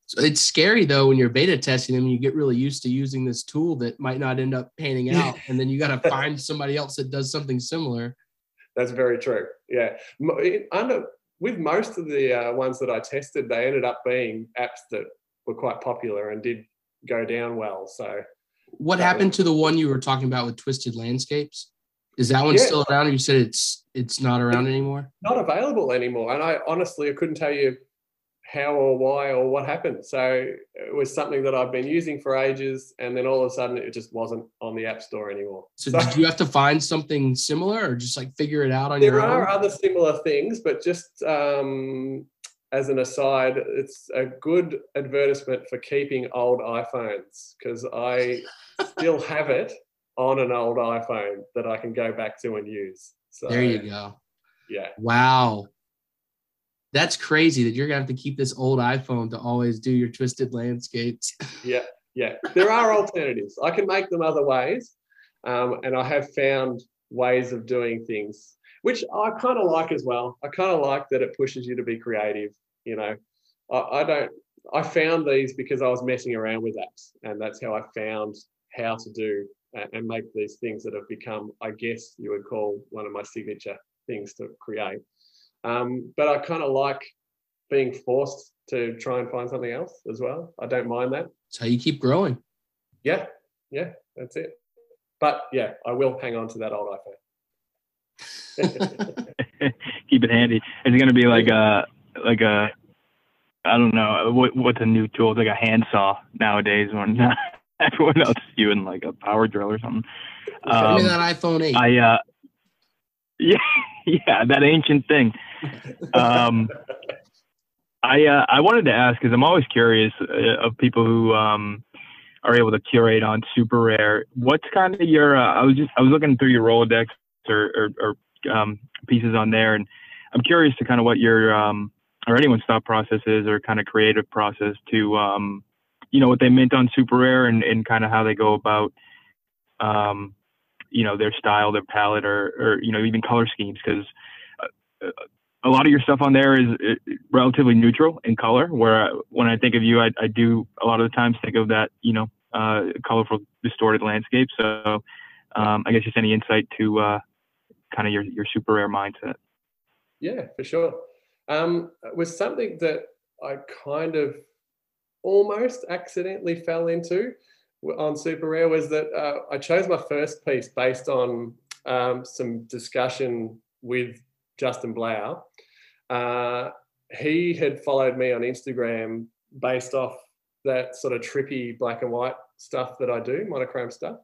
So it's scary though when you're beta testing them, you get really used to using this tool that might not end up panning out, and then you got to find somebody else that does something similar. That's very true. Yeah, under with most of the uh, ones that I tested, they ended up being apps that were quite popular and did go down well. So, what happened was, to the one you were talking about with Twisted Landscapes? Is that one yeah. still around? You said it's it's not around anymore. Not available anymore, and I honestly I couldn't tell you how or why or what happened. So it was something that I've been using for ages, and then all of a sudden it just wasn't on the App Store anymore. So, so did you have to find something similar, or just like figure it out on your own? There are other similar things, but just um, as an aside, it's a good advertisement for keeping old iPhones because I still have it on an old iPhone that I can go back to and use. So there you go. Yeah. Wow that's crazy that you're gonna have to keep this old iPhone to always do your twisted landscapes. yeah, yeah. There are alternatives. I can make them other ways, um, and I have found ways of doing things, which I kind of like as well. I kind of like that it pushes you to be creative. You know, I, I don't. I found these because I was messing around with apps, and that's how I found how to do and make these things that have become, I guess, you would call one of my signature things to create. Um, but I kind of like being forced to try and find something else as well. I don't mind that. It's how you keep growing. Yeah, yeah, that's it. But yeah, I will hang on to that old iPhone. keep it handy. It's gonna be like a like a I don't know what what's a new tool. It's like a handsaw nowadays when everyone else is using like a power drill or something. Um, Give me that iPhone eight. I uh, yeah, yeah, that ancient thing. Um, I uh, I wanted to ask because I'm always curious uh, of people who um, are able to curate on super rare. What's kind of your? Uh, I was just I was looking through your Rolodex or, or, or um, pieces on there, and I'm curious to kind of what your um, or anyone's thought process is, or kind of creative process to um, you know what they mint on super rare and, and kind of how they go about um, you know their style, their palette, or or you know even color schemes because a lot of your stuff on there is relatively neutral in color. Where when I think of you, I, I do a lot of the times think of that, you know, uh, colorful, distorted landscape. So um, I guess just any insight to uh, kind of your your super rare mindset. Yeah, for sure. Um, was something that I kind of almost accidentally fell into on super rare was that uh, I chose my first piece based on um, some discussion with Justin Blau, uh, he had followed me on Instagram based off that sort of trippy black and white stuff that I do, monochrome stuff.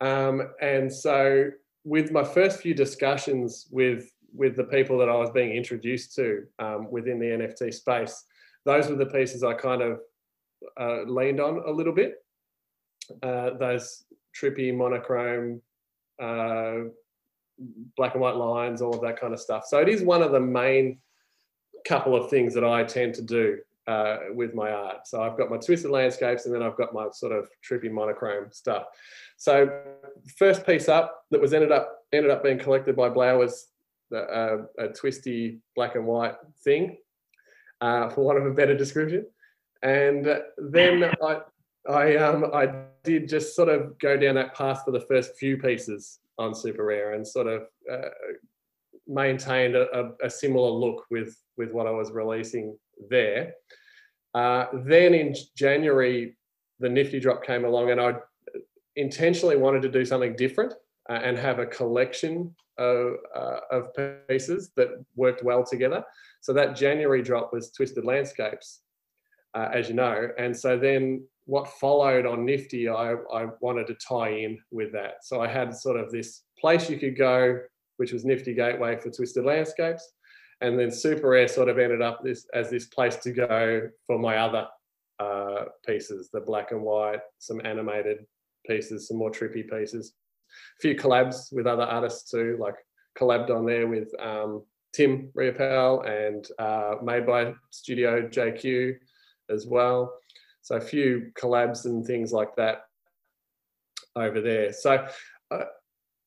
Um, and so, with my first few discussions with with the people that I was being introduced to um, within the NFT space, those were the pieces I kind of uh, leaned on a little bit. Uh, those trippy monochrome, uh, black and white lines, all of that kind of stuff. So it is one of the main couple of things that I tend to do uh, with my art. So I've got my twisted landscapes and then I've got my sort of trippy monochrome stuff. So first piece up that was ended up ended up being collected by was uh, a twisty black and white thing, uh, for want of a better description. And then I I um I did just sort of go down that path for the first few pieces on Super Rare and sort of uh, maintained a, a, similar look with with what I was releasing there. Uh, then in January, the Nifty drop came along, and I intentionally wanted to do something different uh, and have a collection of, uh, of pieces that worked well together. So that January drop was Twisted Landscapes, uh, as you know, and so then what followed on Nifty, I, I wanted to tie in with that. So I had sort of this place you could go, which was Nifty Gateway for Twisted Landscapes. And then Super Rare sort of ended up this as this place to go for my other uh, pieces, the black and white, some animated pieces, some more trippy pieces. A few collabs with other artists too, like collabed on there with um, Tim Riopel and uh, made by Studio JQ as well. So a few collabs and things like that over there. So, uh,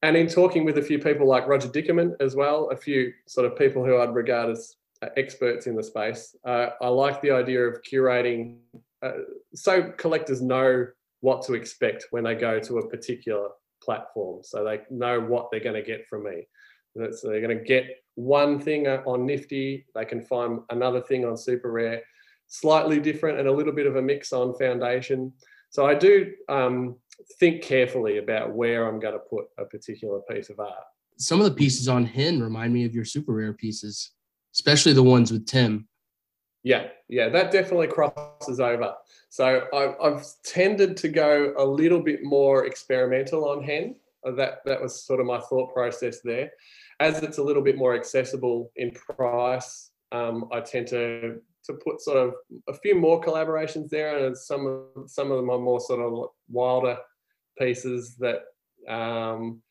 and in talking with a few people like Roger Dickerman as well, a few sort of people who I'd regard as uh, experts in the space, uh, I like the idea of curating uh, so collectors know what to expect when they go to a particular platform. So they know what they're going to get from me. So they're going to get one thing on Nifty, they can find another thing on Super Rare slightly different and a little bit of a mix on foundation. So I do um, think carefully about where I'm going to put a particular piece of art. Some of the pieces on Hen remind me of your super rare pieces, especially the ones with Tim. Yeah, yeah, that definitely crosses over. So I've, I've tended to go a little bit more experimental on Hen. Uh, that that was sort of my thought process there. As it's a little bit more accessible in price, um, I tend to to put sort of a few more collaborations there, and some of some of them are more sort of wilder pieces that um,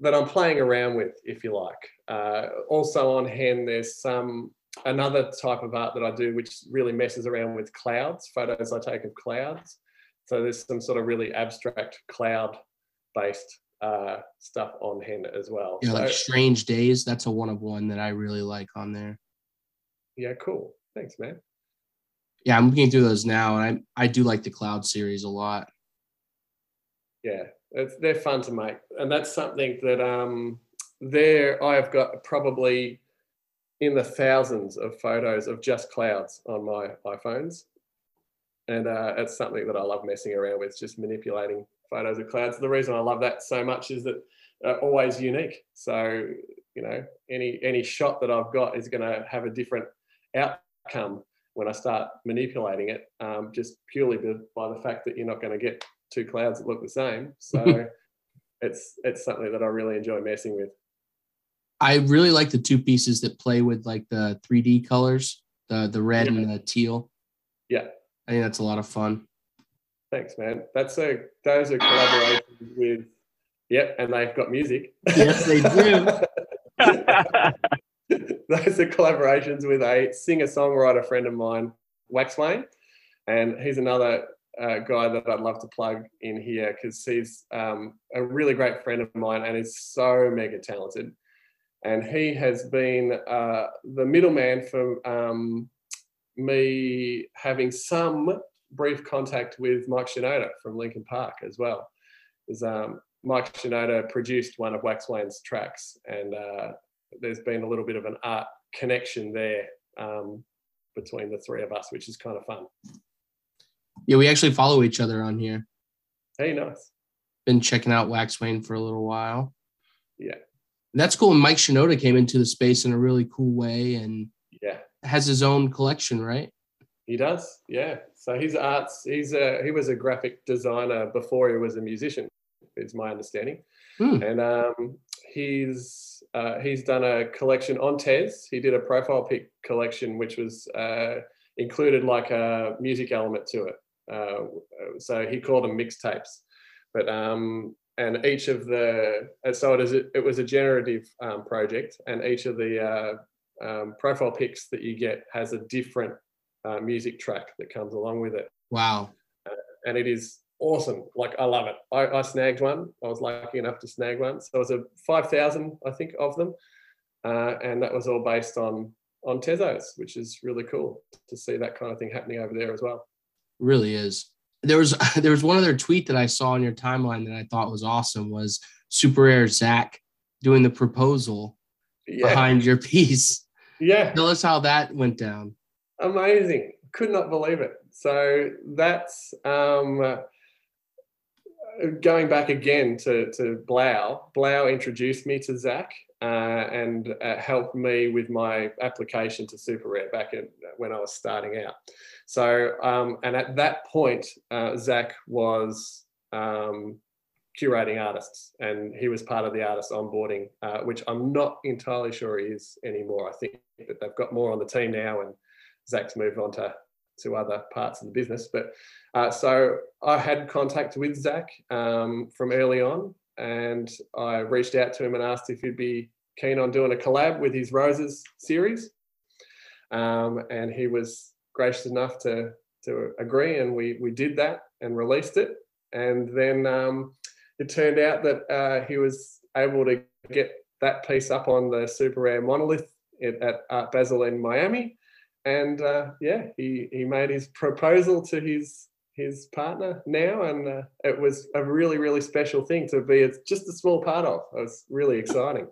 that I'm playing around with, if you like. Uh, also on Hen, there's some another type of art that I do, which really messes around with clouds, photos I take of clouds. So there's some sort of really abstract cloud-based uh, stuff on Hen as well. Yeah, so, like Strange Days. That's a one of one that I really like on there. Yeah, cool. Thanks, man. Yeah, I'm looking through those now, and I I do like the Cloud series a lot. Yeah, it's, they're fun to make, and that's something that um there I have got probably in the thousands of photos of just clouds on my iPhones, and uh, it's something that I love messing around with, just manipulating photos of clouds. The reason I love that so much is that they're always unique. So you know, any any shot that I've got is going to have a different out outcome when I start manipulating it, um, just purely by the fact that you're not going to get two clouds that look the same. So it's it's something that I really enjoy messing with. I really like the two pieces that play with like the 3D colors, the the red yeah. and the teal. Yeah, I think that's a lot of fun. Thanks, man. That's a those are collaborations with. Yep, and they've got music. Yes, they do. those are collaborations with a singer songwriter friend of mine, Waxwayne, and he's another uh, guy that I'd love to plug in here because he's um, a really great friend of mine and is so mega talented. And he has been uh, the middleman for um, me having some brief contact with Mike Shinoda from Linkin Park as well. Because um, Mike Shinoda produced one of Waxwayne's tracks, and uh, there's been a little bit of an art connection there um, between the three of us, which is kind of fun. Yeah, we actually follow each other on here. Hey, nice. Been checking out Wax Wayne for a little while. Yeah. That's cool. And Mike Shinoda came into the space in a really cool way and yeah, has his own collection, right? He does, yeah. So his arts, he's a he was a graphic designer before he was a musician, is my understanding. Hmm. And um, he's uh, he's done a collection on Tez. He did a profile pic collection, which was uh, included like a music element to it. Uh, so he called them mixtapes. But um, and each of the so it is it was a generative um, project, and each of the uh, um, profile pics that you get has a different uh, music track that comes along with it, Wow. and it is awesome. Like I love it. I, I snagged one. I was lucky enough to snag one. So it was a five thousand, I think, of them, uh, and that was all based on on Tezos, which is really cool to see that kind of thing happening over there as well. really is. There was there was one other tweet that I saw on your timeline that I thought was awesome was Super Rare Zach doing the proposal Yeah, behind your piece. yeah. Tell us how that went down. amazing could not believe it so that's um uh, going back again to to blau blau introduced me to zach uh, and uh, helped me with my application to super rare back in, when i was starting out. So um, and at that point uh, zach was um, curating artists and he was part of the artist onboarding uh, which i'm not entirely sure he is anymore. I think that they've got more on the team now and Zach's moved on to, to other parts of the business. But uh, so I had contact with Zach um, from early on, and I reached out to him and asked if he'd be keen on doing a collab with his Roses series. Um, and he was gracious enough to, to agree, and we, we did that and released it. And then um, it turned out that uh, he was able to get that piece up on the Super Rare monolith at, Art Basel in Miami and uh, yeah, he he made his proposal to his his partner now, and uh, it was a really really special thing to be a, just a small part of. It was really exciting.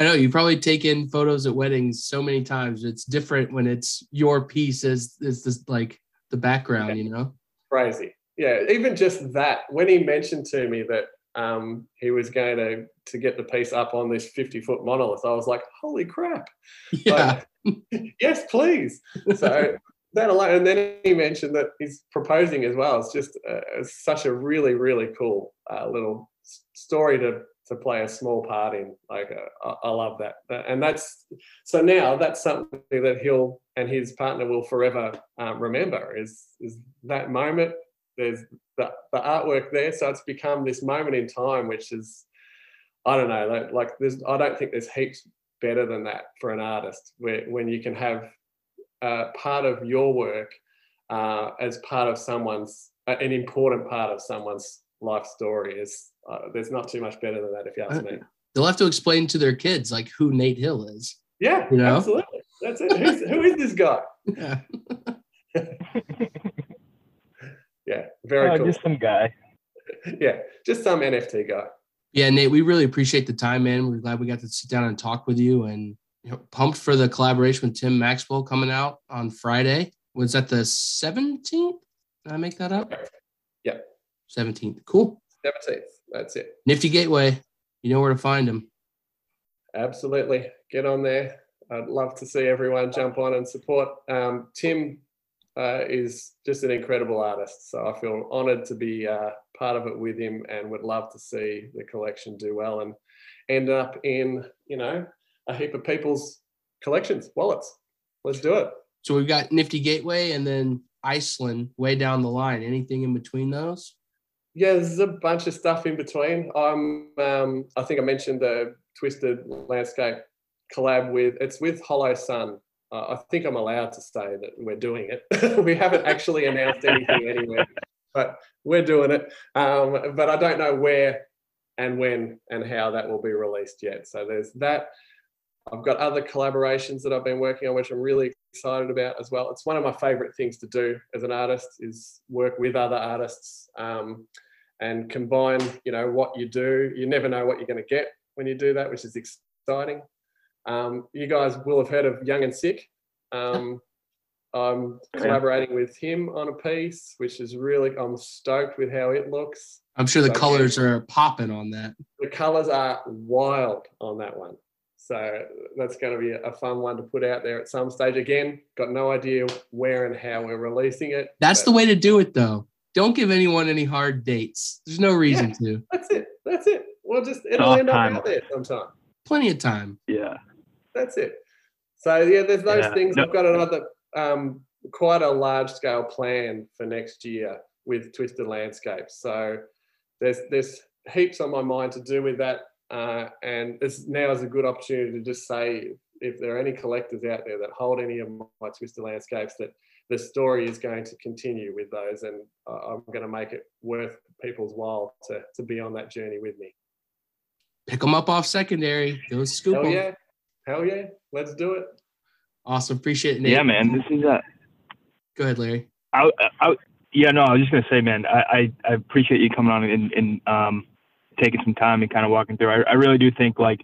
I know you've probably taken photos at weddings so many times. It's different when it's your piece as is this like the background, you know? Crazy, yeah. Even just that, when he mentioned to me that um, he was going to to get the piece up on this fifty foot monolith, I was like, holy crap! Yeah. yes, please. So that alone, and then he mentioned that he's proposing as well. It's just uh, it's such a really, really cool uh, little story to to play a small part in. Like uh, I, I love that, Uh, and that's so now that's something that he'll and his partner will forever um, remember. Is is that moment? There's the the artwork there, so it's become this moment in time, which is I don't know, like, like there's I don't think there's heaps better than that for an artist where when you can have uh, part of your work uh, as part of someone's uh, an important part of someone's life story is uh, there's not too much better than that if you ask me They'll have to explain to their kids like who Nate Hill is. yeah You know? absolutely that's it Who's, who is this guy Yeah. yeah very Oh, cool just some guy. yeah just some nft guy Yeah, Nate, we really appreciate the time, man. We're glad we got to sit down and talk with you and you know, pumped for the collaboration with Tim Maxwell coming out on Friday. Was that the 17th? Did I make that up? Yeah. 17th. Cool. 17th that's it Nifty Gateway. You know where to find them. Absolutely. Get on there. I'd love to see everyone jump on and support. Um, Tim uh, is just an incredible artist. So I feel honored to be uh, part of it with him and would love to see the collection do well and end up in, you know, a heap of people's collections, wallets. Let's do it. So we've got Nifty Gateway and then Iceland way down the line. Anything in between those? Yeah, there's a bunch of stuff in between. I'm, um, I think I mentioned the Twisted Landscape collab with, it's with Hollow Sun. Uh, I think I'm allowed to say that we're doing it. we haven't actually announced anything anywhere, but we're doing it. Um, but I don't know where and when and how that will be released yet. So there's that. I've got other collaborations that I've been working on, which I'm really excited about as well. It's one of my favorite things to do as an artist is work with other artists um, and combine, you know, what you do. You never know what you're going to get when you do that, which is exciting. Um, you guys will have heard of Young and Sick. Um, I'm collaborating with him on a piece, which is really, I'm stoked with how it looks. I'm sure the So, colors are popping on that. The colors are wild on that one. So that's going to be a fun one to put out there at some stage. Again, got no idea where and how we're releasing it. That's the way to do it, though. Don't give anyone any hard dates. There's no reason Yeah. to. That's it. That's it. We'll just it'll off end up time. out there sometime. Plenty of time. Yeah. That's it. So yeah, there's those Yeah. things. No- I've got another um, quite a large scale plan for next year with Twisted Landscapes. So there's there's heaps on my mind to do with that, uh, and this now is a good opportunity to just say if there are any collectors out there that hold any of my Twisted Landscapes that the story is going to continue with those, and I- I'm going to make it worth people's while to to be on that journey with me. Pick them up off secondary. Go scoop Hell 'em. yeah, hell yeah, let's do it. Awesome. Appreciate it, Nate. Yeah, man. This is uh, Go ahead, Larry. I, I, yeah, no, I was just gonna say, man, I, I, I appreciate you coming on and, and um, taking some time and kind of walking through. I, I really do think like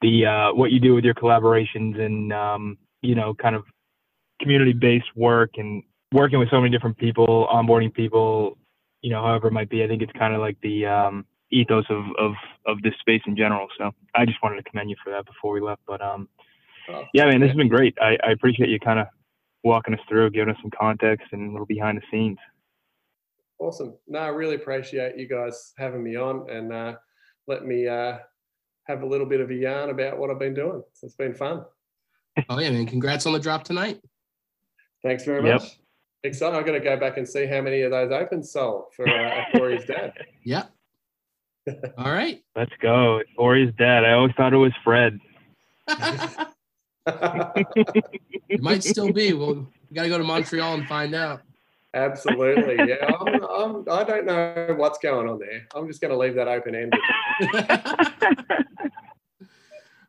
the uh, what you do with your collaborations and um, you know, kind of community-based work and working with so many different people, onboarding people, you know, however it might be. I think it's kind of like the um, ethos of, of of this space in general. So I just wanted to commend you for that before we left. But um, Oh, yeah, man, this has been great. I, I appreciate you kind of walking us through, giving us some context and a little behind the scenes. Awesome. No, I really appreciate you guys having me on and uh, let me uh, have a little bit of a yarn about what I've been doing. So it's been fun. Oh yeah, man. Congrats on the drop tonight. Thanks very Yep. much. Excited. I'm going to go back and see how many of those opens sold for uh, Corey's dad. Yeah. All right. Let's go. Ori's dead. I always thought it was Fred. it might still be. Well, we got to go to Montreal and find out. Absolutely. Yeah. I'm, I'm, I don't know what's going on there. I'm just going to leave that open ended.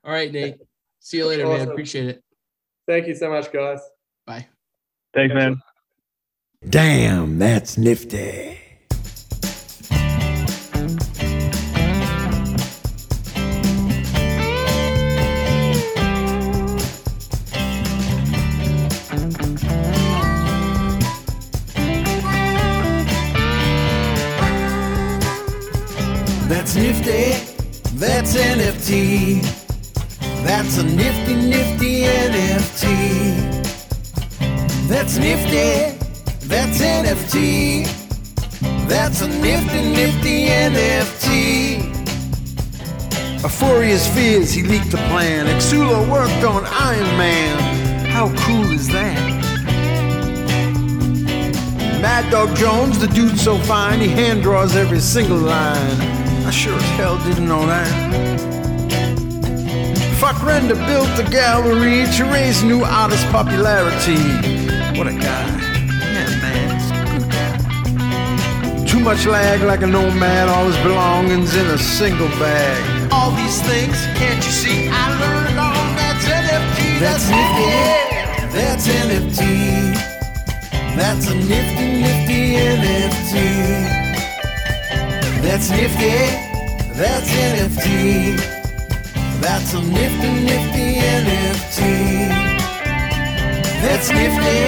All right, Nate. See you later, man. Appreciate it. Thank you so much, guys. Bye. Thanks, man. Damn, that's nifty. That's a nifty, nifty NFT. That's nifty. That's NFT. That's a nifty, nifty NFT. Euphoria's fears, he leaked the plan. Exula worked on Iron Man. How cool is that? Mad Dog Jones, the dude so fine, he hand draws every single line. I sure as hell didn't know that. FVCKRENDER built the gallery to raise new artist popularity. What a guy. Yeah, man. he's a good guy. Too much lag like a nomad, all his belongings in a single bag. All these things, can't you see? I learned all that's NFT. That's nifty. That's NFT. That's a nifty, nifty NFT. That's nifty. That's NFT. That's a nifty, nifty NFT. That's nifty.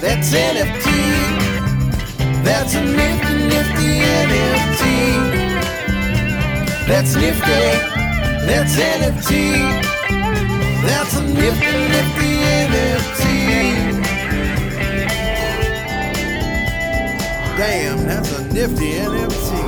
That's NFT. That's a nifty, nifty NFT. That's nifty. That's NFT. That's a nifty, nifty NFT. Damn, that's a nifty NFT.